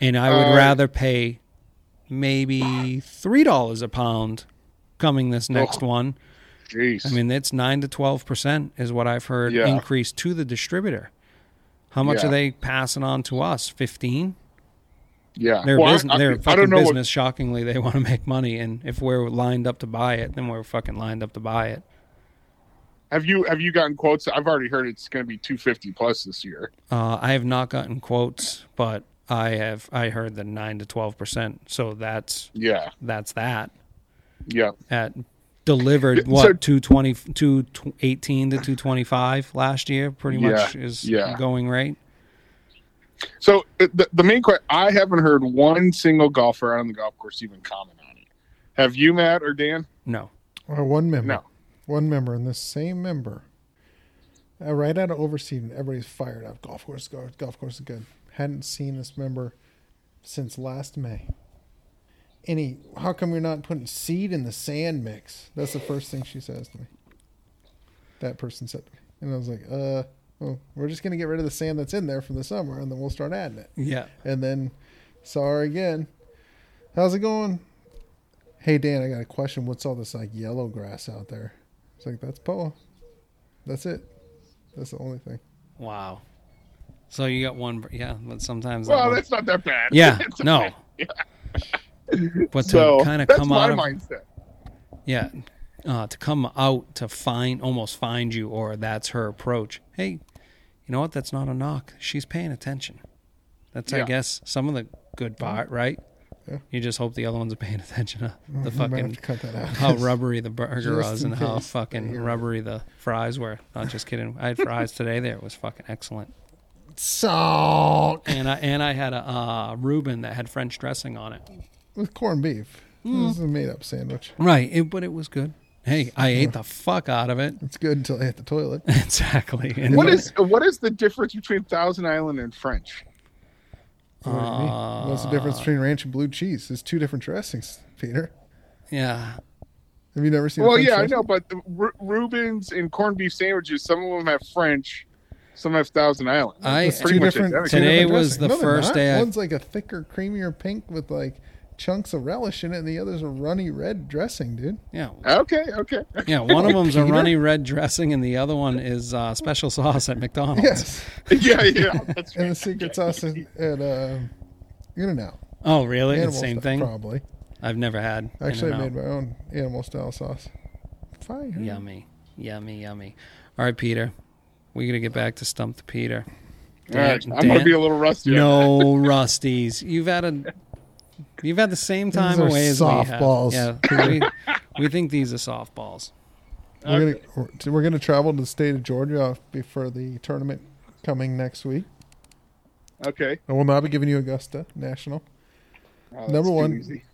and i would Uh, rather pay maybe $3 a pound coming this next Oh. one jeez. i mean it's 9 to 12% is what i've heard Yeah. increase to the distributor how much Yeah. are they passing on to us 15 yeah, they're, Well, business, I, they're I fucking don't know business. Shockingly, they want to make money, and if we're lined up to buy it, then we're fucking lined up to buy it. Have you have you gotten quotes? I've already heard it's going to be 250 plus this year. Uh, I have not gotten quotes, but I have. I heard the nine to twelve percent. So that's Yeah, that's that yeah. at delivered So- what 220 218 to 225 last year pretty much is yeah. going right So uh, the, the main question, I haven't heard one single golfer out on the golf course even comment on it. Have you, Matt or Dan? no Uh, one member. No. One member, and this same member, uh, right out of overseas, everybody's fired up. Golf course, golf, golf course is good. Hadn't seen this member since last May. Any? How come you're not putting seed in the sand mix? That's the first thing she says to me. That person said to me, and I was like, "Uh, well, we're just gonna get rid of the sand that's in there from the summer, and then we'll start adding it." yeah And then saw her again. How's it going? Hey Dan, I got a question. What's all this like yellow grass out there? It's like that's POA. That's it. That's the only thing. wow so you got one yeah but sometimes that Well, one- that's not that bad. yeah no okay. but to So kind of come out of mindset. yeah uh, to come out to find almost find you or that's her approach hey you know what that's not a knock she's paying attention that's i guess some of the good part right Yeah. you just hope the other ones are paying attention to the I fucking to cut that out. how rubbery the burger was and how fucking rubbery the fries were. Not just kidding. I had fries today there. It was fucking excellent. Salt and i and i had a uh, reuben that had french dressing on it. With corned beef. This is a made up sandwich. right. It, but it was good. Hey i ate the fuck out of it. It's good until I hit the toilet. exactly. And What is what is the difference between Thousand Island and French? What do you mean? Uh, What's the difference between ranch and blue cheese? There's two different dressings, Peter. yeah Have you never seen? a Well, French yeah, I know, but the Ru- Reuben's and corned beef sandwiches, some of them have French, some have Thousand Island. I- It's It's pretty two much different. identical. two Today different was dressings. the No, first not. day I- One's like a thicker, creamier pink with like chunks of relish in it, and the other's a runny red dressing, dude. yeah Okay, okay. yeah one of them's a runny red dressing and the other one is uh, special sauce at mcdonald's Yes, yeah, yeah. That's and the secret sauce is at uh, In and Out. oh really the same thing probably. i've never had Actually, I In-N-Out. made my own animal style sauce. Fire. Yummy, yummy, yummy. All right, Peter, We're gonna get back to stump the Peter. All right, Dan- I'm gonna be a little rusty. No rusties. You've had a, you've had the same These time are away as we have. Yeah, we, we think these are softballs. We're gonna we're, we're gonna travel to the state of Georgia before the tournament coming next week. that. Okay. I will not be giving you Augusta National Oh, Number one. easy.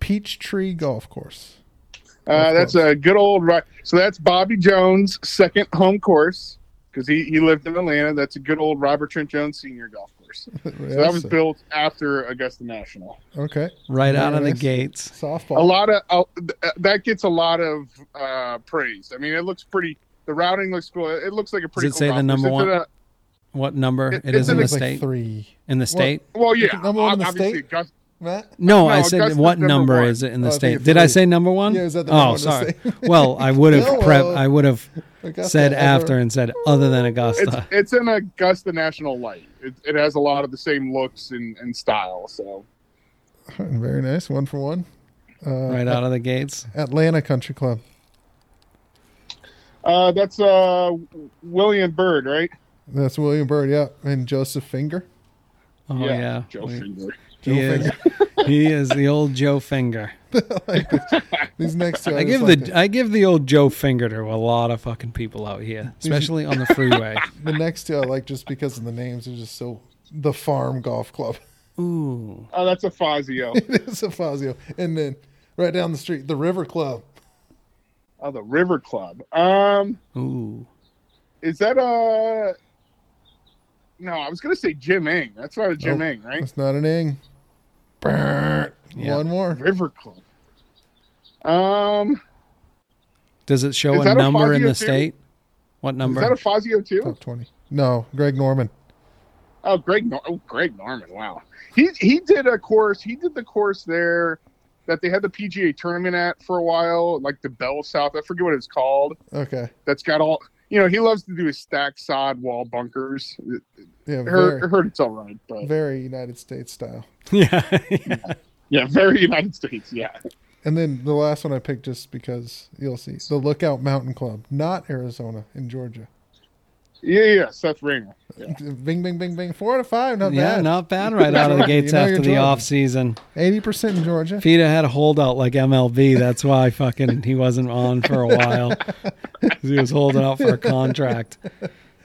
Peachtree Golf Course. Uh, that's a good old right. So that's Bobby Jones' second home course because he, he lived in Atlanta. That's a good old Robert Trent Jones Senior golf course. So that was built after Augusta National. okay. Right out of the gates. Softball. A lot of uh, that gets a lot of uh, praise. I mean, it looks pretty. The routing looks cool. It looks like a pretty. it cool say the golf course. number It's one? in a- What number It- it it's in in the It's like state? three. In the state? well, yeah, Number one in the state? Augusta- Matt? No, No, I said what number number one. is it in the Oh, state? it's Did I say number one? Yeah, is that the number oh, one in the sorry. state? well, I would have No, prep. uh, I would have Augusta said over- after and said other than Augusta. it's an Augusta National Light. It, it has a lot of the same looks and, and style. So Very nice. One for one. Uh, right out of the gates. Atlanta Country Club. uh, that's uh, Willard Byrd, right? That's Willard Byrd, yeah. And Joseph Finger. Oh yeah, Joe We- Finger. he is. he is the old Joe Finger. These next two. I give just the like I give the old Joe Finger to a lot of fucking people out here, especially on the freeway. the next two I like just because of the names. They're just so. The Farm Golf Club. Ooh, Oh, that's a Fazio. it is a Fazio. And then right down the street, the River Club. oh, the River Club. Um, ooh. is that a? No, I was gonna say Jim Engh. That's not a Jim Nope. Engh, right? That's not an Engh. Yeah. One more. River Club. Um, Does it show a that a number in the too? state? What number? Is that a Fazio too? Top 20. No, Greg Norman. Oh, Greg. Nor- oh, Greg Norman. Wow. He he did a course. He did the course there that they had the PGA tournament at for a while, like the Bell South. I forget what it's called. Okay. That's got all. You know, he loves to do his stack sod wall bunkers. Yeah, Heard, very, heard it's all right, but very United States style. yeah. yeah, very United States. Yeah. And then the last one I picked just because you'll see the Lookout Mountain Club, not Arizona, in Georgia. Yeah, yeah, Seth Raynor. Yeah. Bing, bing, bing, bing. Four out of five. Not yeah, bad. not bad right out of the You gates know after the Georgia. off season. Eighty percent in Georgia. If had a holdout like MLB, that's why fucking he wasn't on for a while. 'Cause he was holding out for a contract.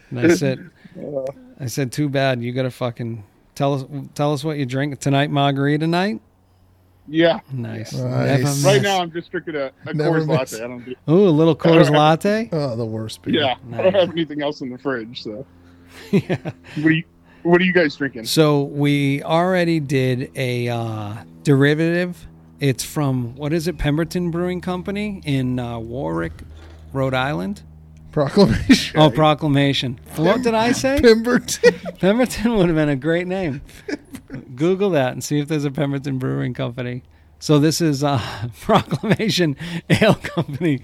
And I said, uh, I said, too bad. You got to fucking tell us tell us what you drink tonight. Margarita night. Yeah. Nice. Nice. Right now, I'm just drinking a, a Never Coors miss. latte. I don't do. Ooh, a little Coors latte. Oh, the worst. beer. Yeah, I don't have anything else in the fridge. So, yeah. what are you? What are you guys drinking? So we already did a uh, derivative. It's from what is it? Pemberton Brewing Company in uh, Warwick, Rhode Island. Proclamation. Oh, Proclamation. What did I say? Pemberton. Pemberton would have been a great name. Google that and see if there's a Pemberton Brewing Company. So this is uh, Proclamation Ale Company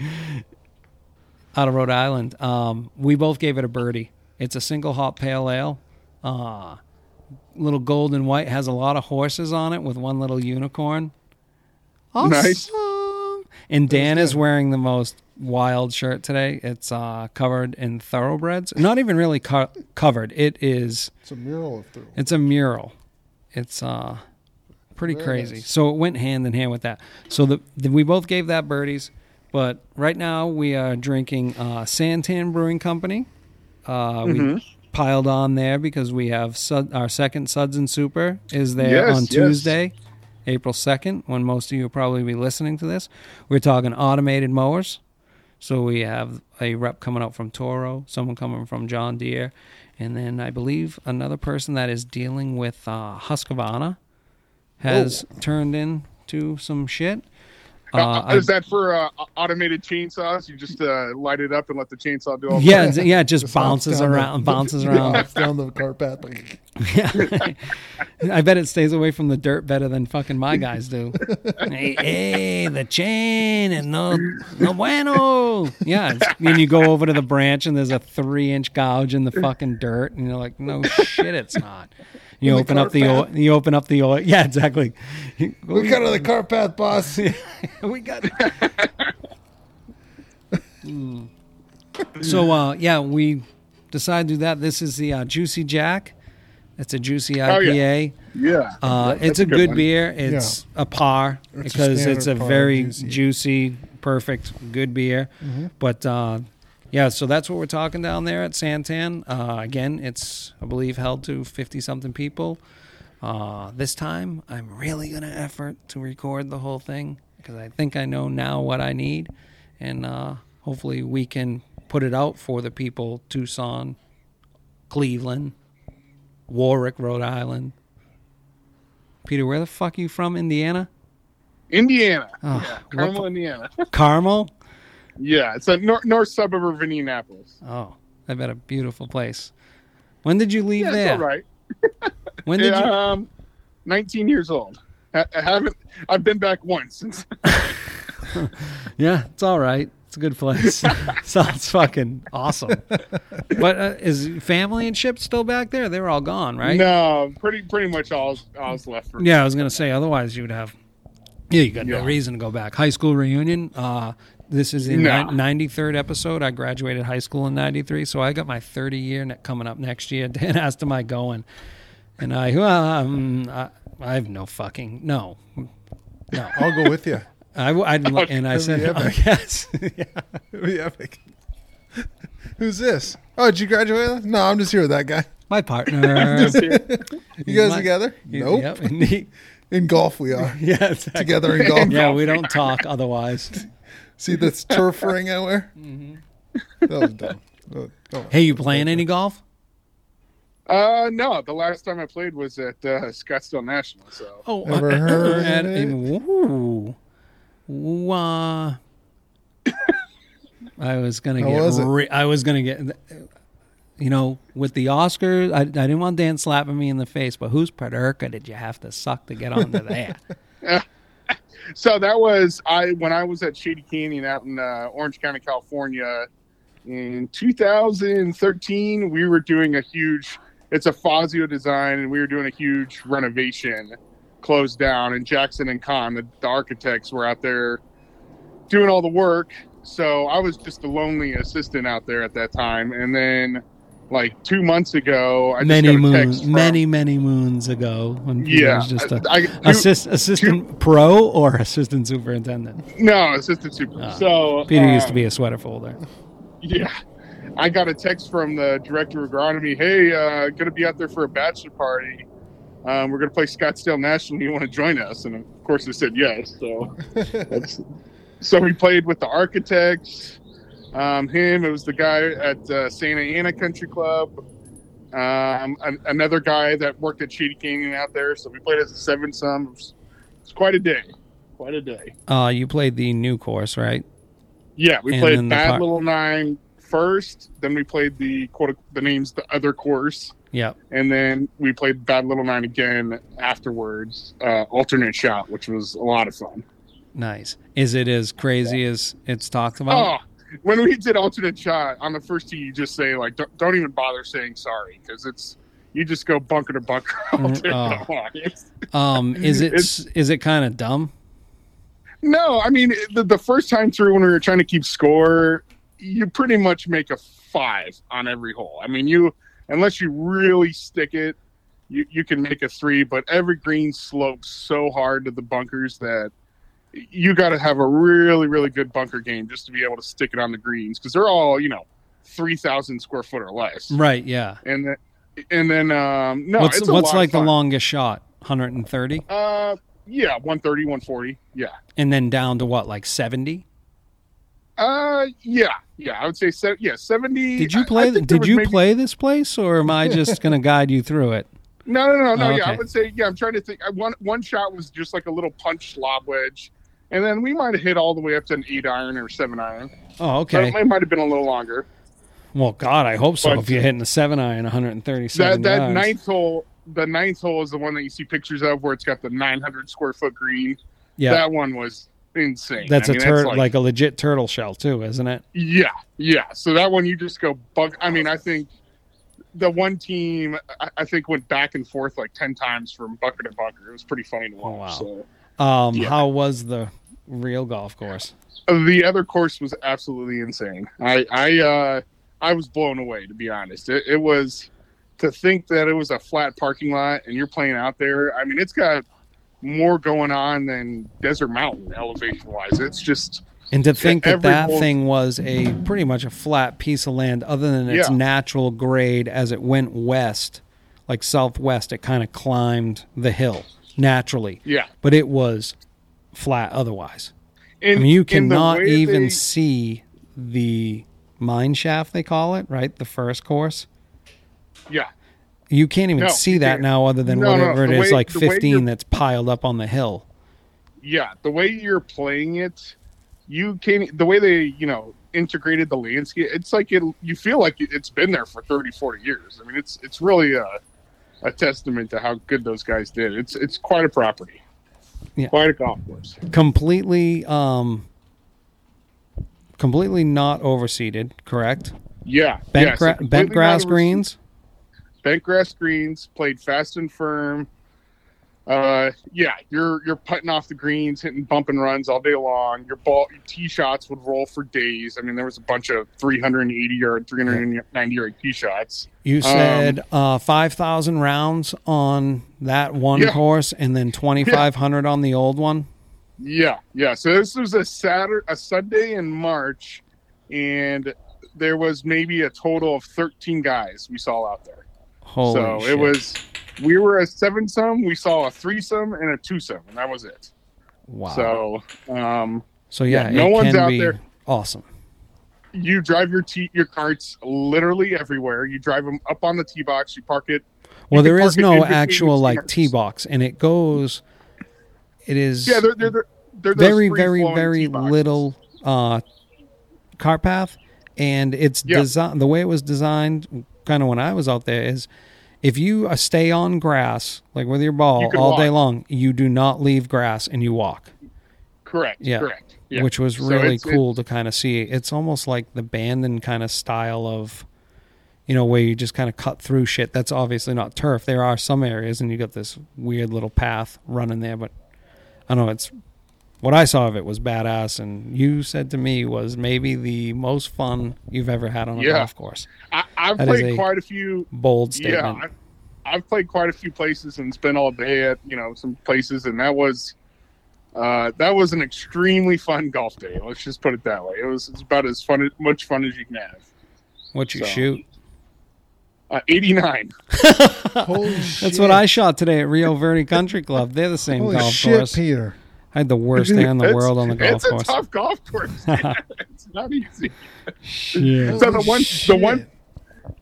out of Rhode Island. Um, we both gave it a birdie. It's a single hop pale ale. Uh, little gold and white has a lot of horses on it with one little unicorn. Awesome. Nice. And Dan is wearing the most wild shirt today. It's uh, covered in thoroughbreds. Not even really co- covered. It is. It's a mural of through. It's a mural. It's uh pretty Very crazy. nice. So it went hand in hand with that. So the, the we both gave that birdies, but right now we are drinking uh, Santan Brewing Company. Uh. We piled on there because we have Sud, our second Suds and Super is there Yes, on yes. Tuesday, April second, when most of you will probably be listening to this. We're talking automated mowers. So we have a rep coming out from Toro, someone coming from John Deere, and then I believe another person that is dealing with uh, Husqvarna has turned in to some shit. Uh, Uh, I- is that for uh, automated chainsaws? You just uh, light it up and let the chainsaw do all the yeah, yeah, it just Just hops bounces down the- around, bounces around. down the cart path. Like, Yeah. I bet it stays away from the dirt better than fucking my guys do. hey, hey, the chain and no, no bueno. Yeah. it's- And you go over to the branch and there's a three inch gouge in the fucking dirt, and you're like, no shit, it's not. You In the open up the path. You open up the oil. Yeah, exactly. we got to the cart path, boss. we got Mm. So uh yeah, we decided to do that. This is the uh, Juicy Jack. It's a juicy Oh, yeah. IPA. Yeah, Uh, it's a good, one. beer. It's a par It's a because it's a par, very juicy. juicy. perfect, good beer. Mm-hmm. But uh, yeah, so that's what we're talking down there at Santan. Uh, again, it's I believe held to fifty something people. Uh, this time, I'm really gonna effort to record the whole thing because I think I know now what I need, and uh, hopefully we can put it out for the people Tucson, Cleveland, Warwick, Rhode Island. Peter, where the fuck are you from? Indiana? Indiana. Oh, yeah, Carmel, Indiana. Carmel? Yeah, it's a nor- north suburb of Indianapolis. Oh, I bet a beautiful place. When did you leave Yeah, there? all right. When did you? Um, 19 years old. I, I haven't. I've been back once since. Yeah, it's all right. It's a good place. Sounds fucking awesome. But uh, is family and ship still back there? They were all gone, right? No, pretty pretty much all all's left for. Yeah, I was gonna say. Otherwise, you would have. Yeah, you got no reason to go back. High school reunion. Uh, this is the No. ninety third episode. I graduated high school in ninety three, so I got my thirty year ne- coming up next year. Dan asked, "Am I going?" And I, um, I, I have no fucking no, no. I'll go with you. I, I'd, and I said, oh, yes, yeah. It'd be epic. Who's this? Oh, did you graduate? No, I'm just here with that guy. my partner. You guys my- together? He- Nope. Yep, In golf, we are yeah, exactly. together in golf. Yeah, we don't talk otherwise. See this turf ring I wear? Mm-hmm. That was dumb. Hey, you playing any golf? Uh, no. The last time I played was at uh, Scottsdale National. So Oh, Ever uh, heard at- it? Ooh. Ooh, uh, I was gonna How get. was it? Re- I was gonna get. You know, with the Oscars, I, I didn't want Dan slapping me in the face, but whose Paderka did you have to suck to get onto that? so that was I when I was at Shady Canyon out in uh, Orange County, California. In 2013, we were doing a huge. It's a Fazio design, and we were doing a huge renovation closed down, and Jackson and Kahn, the, the architects, were out there doing all the work. So I was just a lonely assistant out there at that time, and then like two months ago, I many just got a moons, text from, many many moons ago, when Peter yeah, was just a I, I- assist, assistant pro or assistant superintendent. no assistant super. Ah. so Peter used to um, be a sweater folder. Yeah. I got a text from the director of agronomy. Hey, uh, going to be out there for a bachelor party. Um, we're going to play Scottsdale National. You want to join us? And of course, I said yes. So, that's, so we played with the architects. Um, him, it was the guy at uh, Santa Ana Country Club. Um, an, another guy that worked at Shady Canyon out there. So we played as a seven sum. It's it quite a day. Quite a day. Uh, you played the new course, right? Yeah, we And played then the Bad par- Little Nine first. Then we played the quote the names the other course, Yeah. and then we played Bad Little Nine again afterwards. Uh, alternate shot, which was a lot of fun. Nice. Is it as crazy as it's talked about? Oh, when we did alternate shot on the first tee, you just say like, don't, don't even bother saying sorry because it's you just go bunker to bunker. all day long. Um, is it It's- is it kind of dumb? No, I mean the, the first time through when we were trying to keep score, you pretty much make a five on every hole. I mean, you unless you really stick it, you you can make a three. But every green slopes so hard to the bunkers that you got to have a really really good bunker game just to be able to stick it on the greens because they're all you know three thousand square foot or less. Right. Yeah. And then and then um no, what's what's like the longest shot? 130, Uh, yeah, 130, 140. Yeah. and then down to what, like 70? Uh, yeah, yeah. I would say se- yeah, seventy. Did you play? did you maybe- play this place, or am I just going to guide you through it? No, no, no, no. Oh, Yeah, I would say yeah. I'm trying to think. I- One one shot was just like a little punch lob wedge, and then we might have hit all the way up to an eight iron or seven iron. Oh, So okay. it might have been a little longer. Well, God, I hope so. But- if you're hitting a seven iron, 137 That that ninth hole, the ninth hole is the one that you see pictures of where it's got the 900 square foot green. yeah, That one was insane. that's I a mean, turtle, like, a legit turtle shell too, isn't it? Yeah, yeah. So that one you just go bug. I mean, I think the one team I, I think went back and forth like ten times from bunker to bunker. It was pretty funny to watch. Oh, wow. Um, Yeah. how was the real golf course? The other course was absolutely insane. I I uh, I was blown away to be honest. It, it was to think that it was a flat parking lot and you're playing out there. I mean, it's got more going on than Desert Mountain elevation wise. It's just And to think that that thing was a pretty much a flat piece of land, other than its Yeah. natural grade as it went west, like southwest, it kind of climbed the hill naturally, yeah. but it was flat otherwise. In, I mean, you the cannot even they- see the mine shaft, they call it, right? The first course. yeah. You can't even No, see that can't. now, other than No, no, whatever the it is, way- like 15 that's piled up on the hill. yeah the way you're playing it you can't. the way they you know integrated the landscape it's like it you feel like it's been there for 30 40 years i mean it's it's really a, a testament to how good those guys did it's it's quite a property Yeah. quite a golf course Completely, um, completely not overseeded, correct? yeah Bent, yeah, gra- completely bent grass greens. bent grass greens played fast and firm uh yeah you're you're putting off the greens hitting bump and runs all day long your ball your tee shots would roll for days i mean there was a bunch of 380 yard 390 yard tee shots You said uh, 5,000 rounds on that one Yeah. course and then 2,500 on the old one. yeah yeah so this was a saturday a sunday in march and there was maybe a total of 13 guys we saw out there Holy so shit. it was we were a seven some we saw a threesome and a twosome and that was it wow. so um So yeah, no it one's can out be there. awesome. you drive your tee your carts literally everywhere. You drive them up on the tee box. You park it. Well, there is park it in no actual like tee box, and it goes. It is Yeah, they're they're, they're, very, very, very little uh, cart path, and it's Yeah. design the way it was designed. Kind of when I was out there is, if you uh, stay on grass like with your ball You all day long, you do not leave grass and you walk. Correct. Yeah. Correct. Yeah. which was So really it's- cool to kind of see. It's almost like the Bandon kind of style of, you know, where you just kind of cut through shit. That's obviously not turf. There are some areas, and you got this weird little path running there, but I don't know. It's what I saw of it was badass, and you said to me was maybe the most fun you've ever had on a Yeah. golf course. I, I've That is played a quite a few. Bold statement. Yeah, I've, I've played quite a few places and spent all day at you know some places, and that was uh, that was an extremely fun golf day. Let's just put it that way. It was it's about as fun much fun as you can have. what you So, shoot? Uh, Eighty nine. Holy shit. That's what I shot today at Rio Verde Country Club. They're the same Holy golf shit, course. Peter. I had the worst day in the world on the golf it's course. It's a tough golf course. it's not easy. Shit. So the Holy one- the one-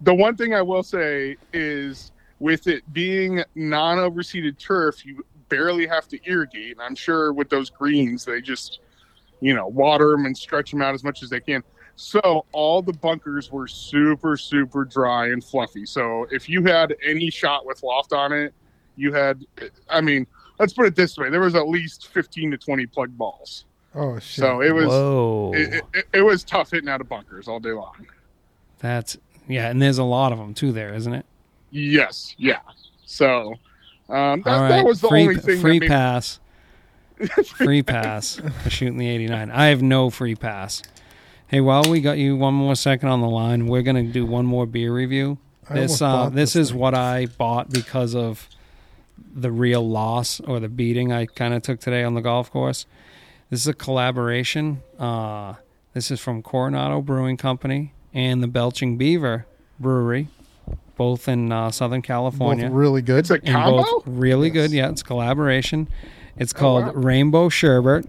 The one thing I will say is, with it being non-overseeded turf, you barely have to irrigate. And I'm sure with those greens, they just, you know, water them and stretch them out as much as they can. So all the bunkers were super, super dry and fluffy. So if you had any shot with loft on it, you had, I mean, let's put it this way: there was at least 15 to 20 plug balls. Oh shit. So it was. It, it, it was tough hitting out of bunkers all day long. That's yeah, and there's a lot of them too there, isn't it? Yes, yeah. So um, that, All right, that was the free, only thing. free that made, pass. free pass for shooting the 89. I have no free pass. Hey, while we got you one more second on the line, we're gonna do one more beer review. I This uh, bought this is what I bought because of the real loss or the beating I kind of took today on the golf course. This is a collaboration. Uh, this is from Coronado Brewing Company and the Belching Beaver Brewery, both in uh, Southern both California. really good. It's a combo. both really Yes. good. Yeah, it's collaboration. It's Oh, called wow. Rainbow Sherbet.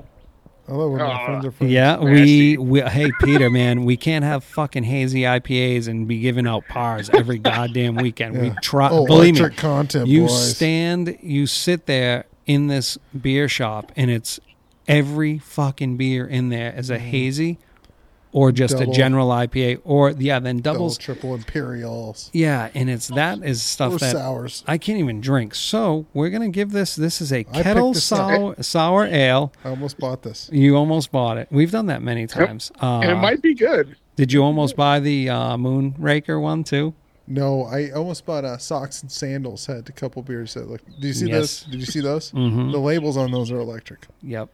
I love when my friends are friends. Yeah, we, we hey Peter, man, we can't have fucking hazy IPAs and be giving out pars every goddamn weekend. We Yeah. try. Oh, believe me, content, you boys. stand, you sit there in this beer shop, and it's every fucking beer in there is a mm-hmm. hazy, or just Mm-hmm. Double. a general IPA, or yeah, then Double, doubles. triple imperials, Yeah, and it's that is stuff or that sours. I can't even drink. So we're gonna give this. This is a kettle this up. sour sour ale. I almost bought this. You almost bought it. We've done that many times. Uh, and it might be good. did you almost buy the uh, Moonraker one too? No, I almost bought uh, socks and sandals. Had a couple beers that look. Did you see Yes. those? Did you see those? Mhm. The labels on those are electric. Yep.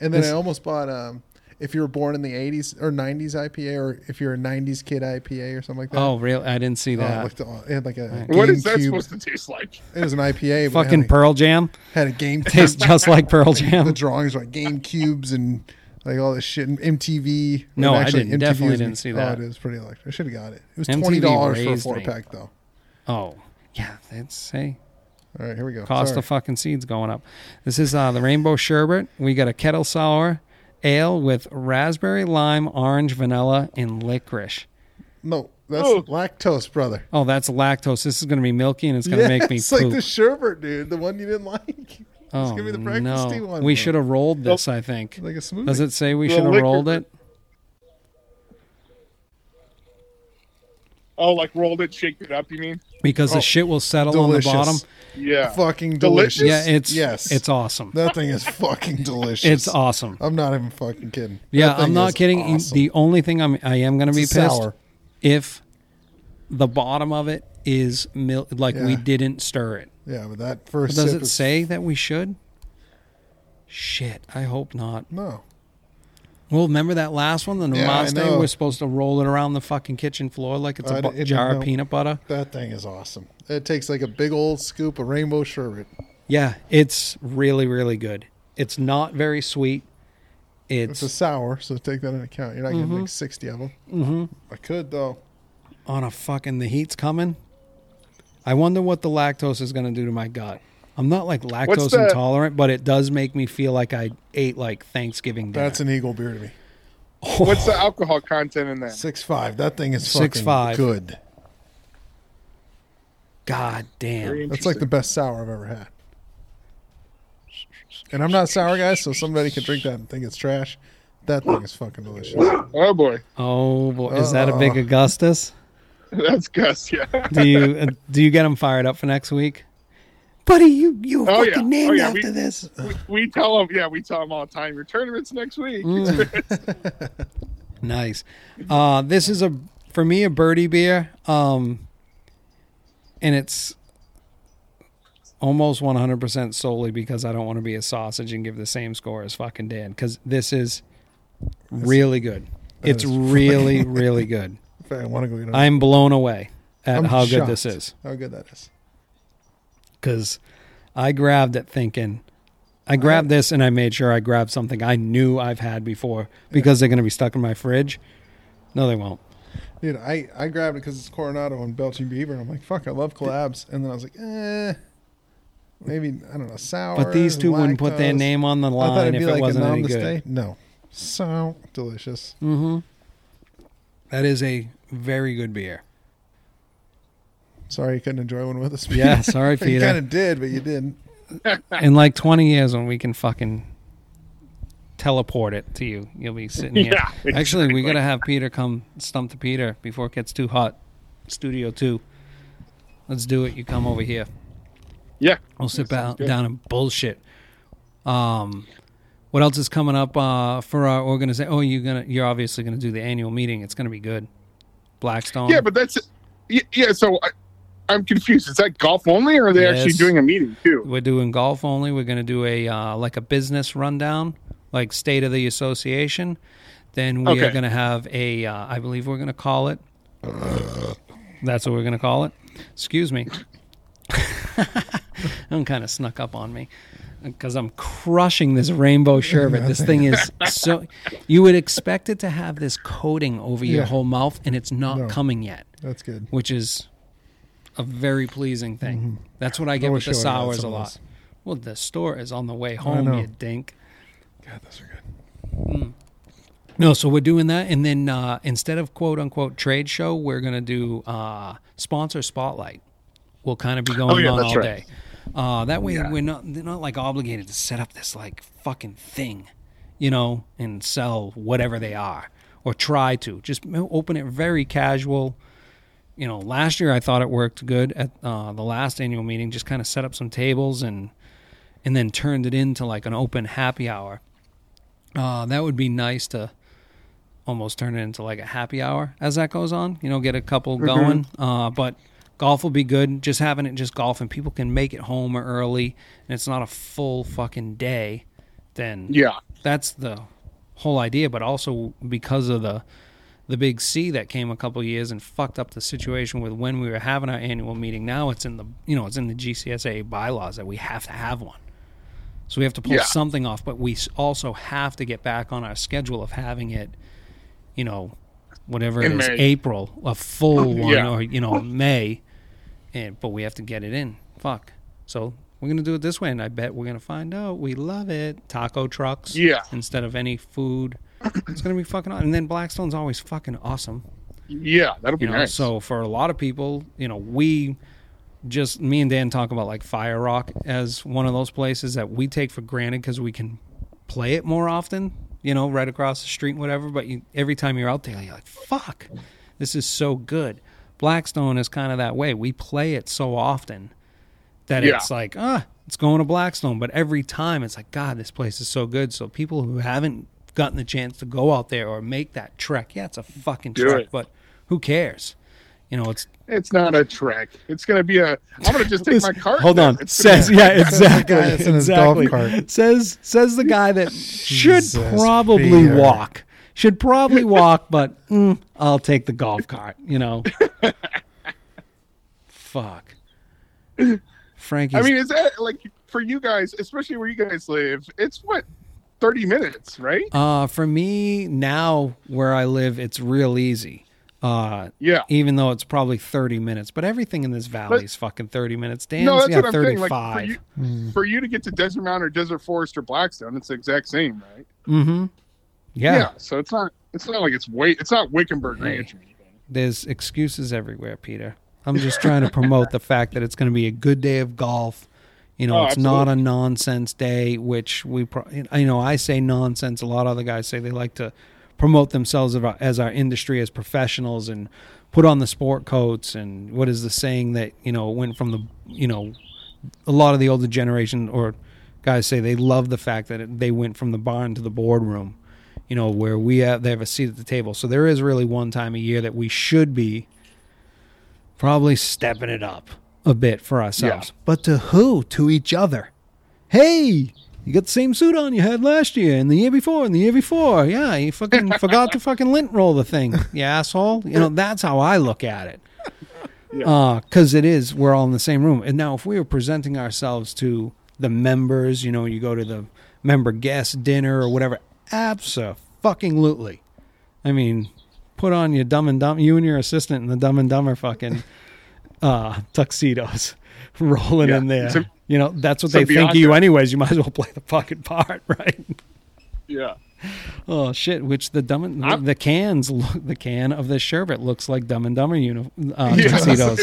And then This- I almost bought um, if you were born in the '80s or '90s IPA, or if you're a '90s kid IPA or something like that. Oh, really? I didn't see Oh, it, that. looked, aw- it had like a Right. What is that GameCube- supposed to taste like? It was an IPA. Fucking it had Pearl Jam had a game tastes just like Pearl Jam. the drawings were like game cubes and like all this shit and MTV. No, and I actually, didn't- definitely was- didn't see Oh, that. it is pretty electric. I should have got it. It was MTV twenty dollars for a four me. pack though. Oh, yeah. That's hey, All right, here we go. cost Sorry. of fucking seeds going up. This is uh, the Rainbow Sherbet. We got a kettle sour ale with raspberry, lime, orange, vanilla, and licorice. no, that's Oh. lactose, brother. Oh, that's lactose. This is going to be milky and it's going to make me it's poop. like the sherbet, dude. The one you didn't like. oh, give me the no. breakfasty one, we should have rolled this, I think. Like a smoothie. Does it say we should have rolled it? Oh, like rolled it, shaked it up. You mean? Because Oh, the shit will settle delicious. on the bottom. Yeah. Fucking Delicious? delicious. Yeah, it's yes. it's awesome. that thing is fucking delicious. It's awesome. I'm not even fucking kidding. Yeah, That thing I'm not kidding. Awesome. The only thing I'm I am going to be It's pissed sour. if the bottom of it is mil- like we Yeah. didn't stir it. Yeah, but that first Does sip it is- say that we should? Shit, I hope not. no? Well, remember that last one, the Yeah, Namaste? We're supposed to roll it around the fucking kitchen floor like it's a I bu- jar of peanut butter. That thing is awesome. It takes like a big old scoop of rainbow sherbet. Yeah, it's really really good. It's not very sweet. It's It's a sour, so take that into account. You're not getting Mm-hmm. like 60 of them. mhm. I could though. on a fucking the heat's coming. I wonder what the lactose is going to do to my gut. I'm not like lactose intolerant, but it does make me feel like I ate like Thanksgiving dinner. That's an eagle beer to me. What's the alcohol content in that? Six five. That thing is Six fucking five. good. God damn. That's like the best sour I've ever had. And I'm not sour guy, so somebody can drink that and think it's trash. That thing is fucking delicious. Oh boy, Oh boy, is that a big. Augustus? that's Gus. Yeah. Do you uh, do you get him fired up for next week? Buddy, you you Oh, fucking yeah. named Oh, yeah, after we- this. we, we tell them. Yeah, we tell them all the time. Your tournament's next week. Mm. Nice. Uh, this is a for me a birdie beer, um, and it's almost 100% solely because I don't want to be a sausage and give the same score as fucking Dan because this is really good. that It's really, really good. I want to go get. a- I'm blown away at I'm how good this is How good that is. Because I grabbed it thinking. I grabbed this and I made sure I grabbed something I knew I've had before because they're going to be stuck in my fridge. No, they won't. Dude, I, I grabbed it because it's Coronado and Belching Beaver, and I'm like, fuck, I love collabs. And then I was like, eh, maybe I don't know, sour. But these two wouldn't put their lactose. name on the I thought line it'd if be it like wasn't a any good. stay. No, so delicious. Mm-hmm. That is a very good beer. Sorry you couldn't enjoy one with us. Peter. Yeah, sorry, Peter. you kind of did, but you didn't. In like 20 years, when we can fucking teleport it to you, you'll be sitting here. Yeah, Actually, we got to have Peter come stump to Peter before it gets too hot. Studio 2. Let's do it. You come over here. Yeah. We'll sit That down, down and bullshit. Um, what else is coming up uh, for our organization? Oh, you're gonna you're obviously gonna do the annual meeting. It's gonna be good. Blackstone. Yeah, but that's yeah. yeah so I, I'm confused. Is that golf only, or are they actually doing a meeting too? We're doing golf only. We're going to do a uh, like a business rundown, like state of the association. Then we are going to have a. Uh, I believe we're going to call it. That's what we're going to call it. Excuse me. I'm kind of snuck up on me because I'm crushing this rainbow sherbet. This thing is so. You would expect it to have this coating over your whole mouth, and it's not No. coming yet That's good. which is a very pleasing thing. Mhm. That's what I get I with the I would've had sours a lot. Well, the store is on the way home, you dink. God, those are good. No, so we're doing that, and then uh, instead of quote unquote trade show, we're gonna do uh, sponsor spotlight. We'll kind of be going Oh, yeah, on that's all right. day. Uh, that way, Yeah. we're not they're not like obligated to set up this like fucking thing, you know, and sell whatever they are or try to. Just open it very casual. You know, last year I thought it worked good at uh, the last annual meeting. Just kind of set up some tables and and then turned it into like an open happy hour. Uh, that would be nice to almost turn it into like a happy hour as that goes on. You know, get a couple going. Uh, but golf will be good. Just having it just golf and people can make it home early and it's not a full fucking day. Then Yeah. that's the whole idea. But also because of the the big C that came a couple years and fucked up the situation with when we were having our annual meeting. Now it's in the you know it's in the GCSA bylaws that we have to have one. So we have to pull Yeah. something off, but we also have to get back on our schedule of having it, you know, whatever it In is, May. April, a full oh, one, Yeah. or you know, May, and but we have to get it in. Fuck. So we're gonna do it this way, and I bet we're gonna find out we love it. Taco trucks, Yeah. instead of any food. It's gonna be fucking awesome. And then Blackstone's always fucking awesome. Yeah. That'll be You know, nice. so for a lot of people, you know, we just me and Dan talk about like Fire Rock as one of those places that we take for granted because we can play it more often. You know, right across the street, and whatever. But you, every time you're out there, you're like, "Fuck, this is so good." Blackstone is kind of that way. We play it so often that Yeah. it's like, ah, it's going to Blackstone. But every time, it's like, God, this place is so good. So people who haven't gotten the chance to go out there or make that trek, yeah, it's a fucking Do trek, it. but who cares? You know, it's it's not a trek. It's gonna be a. I'm gonna just take my cart. Hold on. It's Says yeah, exactly. guy that's in his golf exactly. cart. Says says the guy that should Jesus, probably Peter. walk. Should probably walk, but mm, I'll take the golf cart. You know. Fuck. Frankie. I mean, is that like for you guys, especially where you guys live? It's what, 30 minutes, right? uh, for me now where I live, it's real easy. Uh, Yeah. even though it's probably thirty minutes, but everything in this valley But- is fucking thirty minutes. Dan's no, that's yeah, what I'm saying. Like for you, Mm. for you to get to Desert Mountain or Desert Forest or Blackstone, it's the exact same, right? mm-hmm. Yeah. So it's not. It's not like it's wait, It's not Wickenburg Hey. Ranch there's excuses everywhere, Peter. I'm just trying to promote the fact that it's going to be a good day of golf. You know, Oh, it's not a nonsense day, which we, pro- you know, I say nonsense. A lot of other guys say they like to promote themselves as our, as our industry as professionals and put on the sport coats. And what is the saying that you know went from the, you know, a lot of the older generation or guys say they love the fact that it, they went from the barn to the boardroom. you know, where we have they have a seat at the table. So there is really one time a year that we should be probably stepping it up a bit for ourselves. But to who? To each other. Hey, you got the same suit on you had last year and the year before and the year before. Yeah, you fucking forgot to fucking lint roll the thing, you asshole. You know, that's how I look at it. Yeah. Uh, because it is, we're all in the same room. And now, if we were presenting ourselves to the members, you know, you go to the member guest dinner or whatever, absolutely. I mean, put on your dumb and dumb, you and your assistant and the dumb and dumber fucking uh, tuxedos rolling Yeah. in there. So- you know, that's what so they think of you, anyways. You might as well play the fucking part, right? Yeah. Oh shit! Which the dumb and, the, the cans, look, the can of the sherbet looks like Dumb and Dumber uni, uh, Yeah. tuxedos.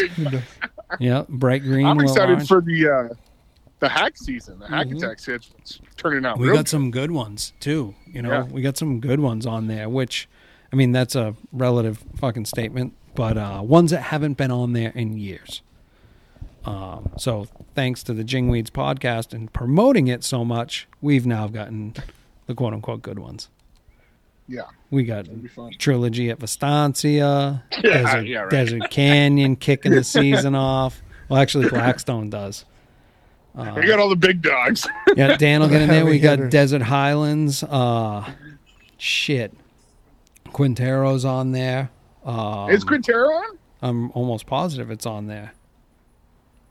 yeah, bright green. I'm excited orange. for the uh, the hack season. The hack Mhm. attack schedule's turning out we got some good ones too. You know, Yeah. we got some good ones on there. Which, I mean, that's a relative fucking statement, but uh, ones that haven't been on there in years. Um, so thanks to the Jingweeds podcast and promoting it so much, we've now gotten the quote unquote good ones. Yeah, We got that'd be fun. trilogy at Vistancia, Yeah, Desert, yeah, right. Desert Canyon kicking the season off. Well, actually, Blackstone does. Uh, We got all the big dogs. yeah, Dan will get in there. We got hitters. Desert Highlands. Uh, shit, Quintero's on there. Um, Is Quintero on? I'm almost positive it's on there.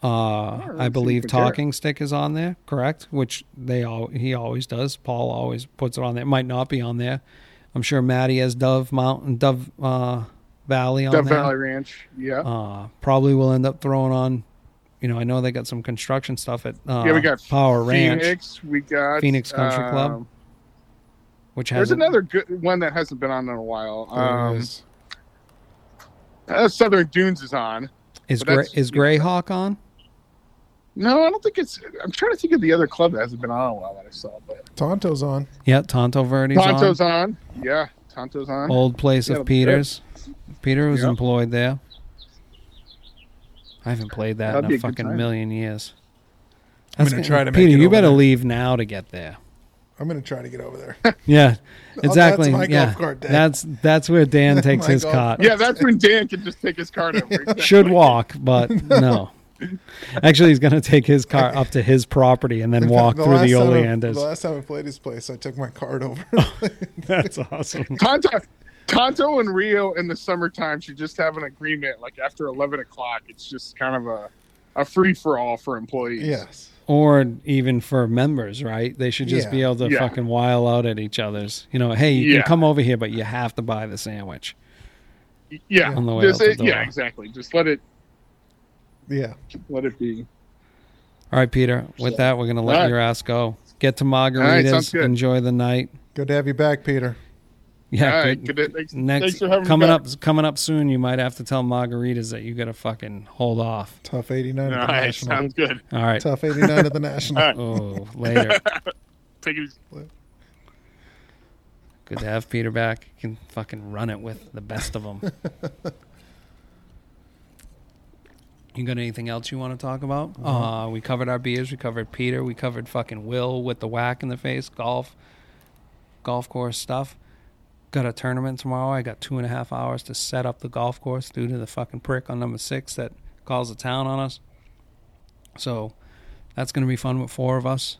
Uh, I believe. Talking Stick is on there, correct? Which they all he always does. Paul always puts it on there. It might not be on there. I'm sure Maddie has Dove Mountain, Dove uh, Valley on Death there. Valley Ranch. Yeah. Uh, probably will end up throwing on. You know, I know they got some construction stuff at uh, yeah, we got Power Ranch, Phoenix. We got Phoenix Country Club. um, which There's another good one that hasn't been on in a while. Um. Uh, Southern Dunes is on. is but Gray, is Grayhawk on? No, I don't think it's. I'm trying to think of the other club that hasn't been on in a while that I saw. But Tonto's on. Yeah, Tonto Verde's on. Tonto's on. Yeah, Tonto's on. Old place Yeah, of Peters. Peter was Yep. employed there. I haven't played that That'd in a a fucking million years. I'm gonna gonna- try to make Peter, it you better there. leave now to get there. I'm gonna try to get over there. Yeah, Oh, exactly. that's my yeah, golf cart day. that's that's where Dan takes his golf cot. Yeah, that's when Dan can just take his card over. Exactly. Should walk, but no. Actually, he's going to take his car up to his property and then walk through the time I- oleanders. The last time I played his place, I took my card over. That's awesome. Tonto, Tonto and Rio in the summertime should just have an agreement. Like after eleven o'clock, it's just kind of a a free for all for employees. yes. Or even for members, right? They should just be able to Yeah. fucking while out at each other's. You know, hey, you Yeah. can come over here, but you have to buy the sandwich. yeah, On the way Just out the it- yeah, exactly. Just let it Yeah. let it be. All right, Peter. With that, we're going to let All right. your ass go. Get to right, margaritas. good. enjoy the night. Good to have you back, Peter. Yeah, All right, good. good. Thanks, Next thanks for having coming me up coming up soon, you might have to tell margaritas that you got to fucking hold off. Tough 89 All at the right, National. sounds good. All right. Tough 89 at the National. All right. Oh, later. Take it easy. Good to have Peter back. You can fucking run it with the best of them. you got anything else you want to talk about? Uh, we covered our beers. We covered Peter. We covered fucking Will with the whack in the face, golf, golf course stuff. Got a tournament tomorrow. I got two and a half hours to set up the golf course due to the fucking prick on number six that calls the town on us. So that's going to be fun with four of us.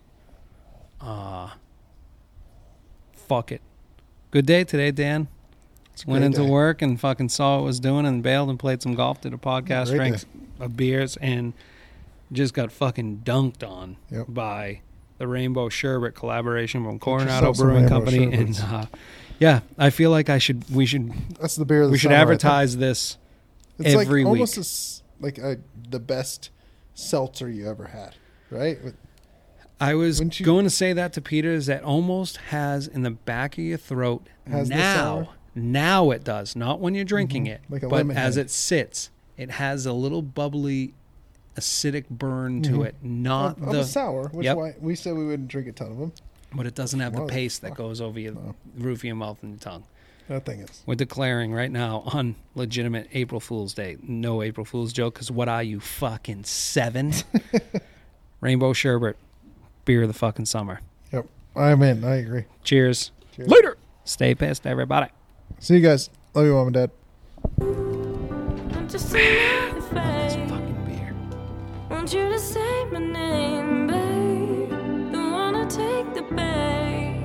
Uh, fuck it. Good day today, Dan. Went into day. work and fucking saw what was doing and bailed and played some golf, did a podcast, Great drank a beers, and just got fucking dunked on Yep. by the Rainbow Sherbet collaboration from Coronado Brewing Company. And uh, yeah, I feel like I should we should That's the beer of the we should summer, I think. advertise this. It's every like almost week. as, like a, the best seltzer you ever had, right? With- I was Wouldn't you- going to say that to Peter is that almost has in the back of your throat Has the now. sour? Now it does, not when you're drinking Mhm. it, Like a but lemon as head. it sits, it has a little bubbly, acidic burn to Mhm. it. Not of the, a sour, which Yep. why we said we wouldn't drink a ton of them. But it doesn't have the paste that uh, goes over your No. roof of your mouth and your tongue. That thing is. We're declaring right now on legitimate April Fool's Day. No April Fool's joke, because what are you, fucking seven? Rainbow Sherbet, beer of the fucking summer. Yep. I'm in. I agree. Cheers. Cheers. Later. Stay pissed, everybody. See you guys. Love you, mom and dad. Just see my This face. fucking beer. Want you to say my name, babe.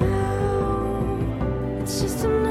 Now it's just a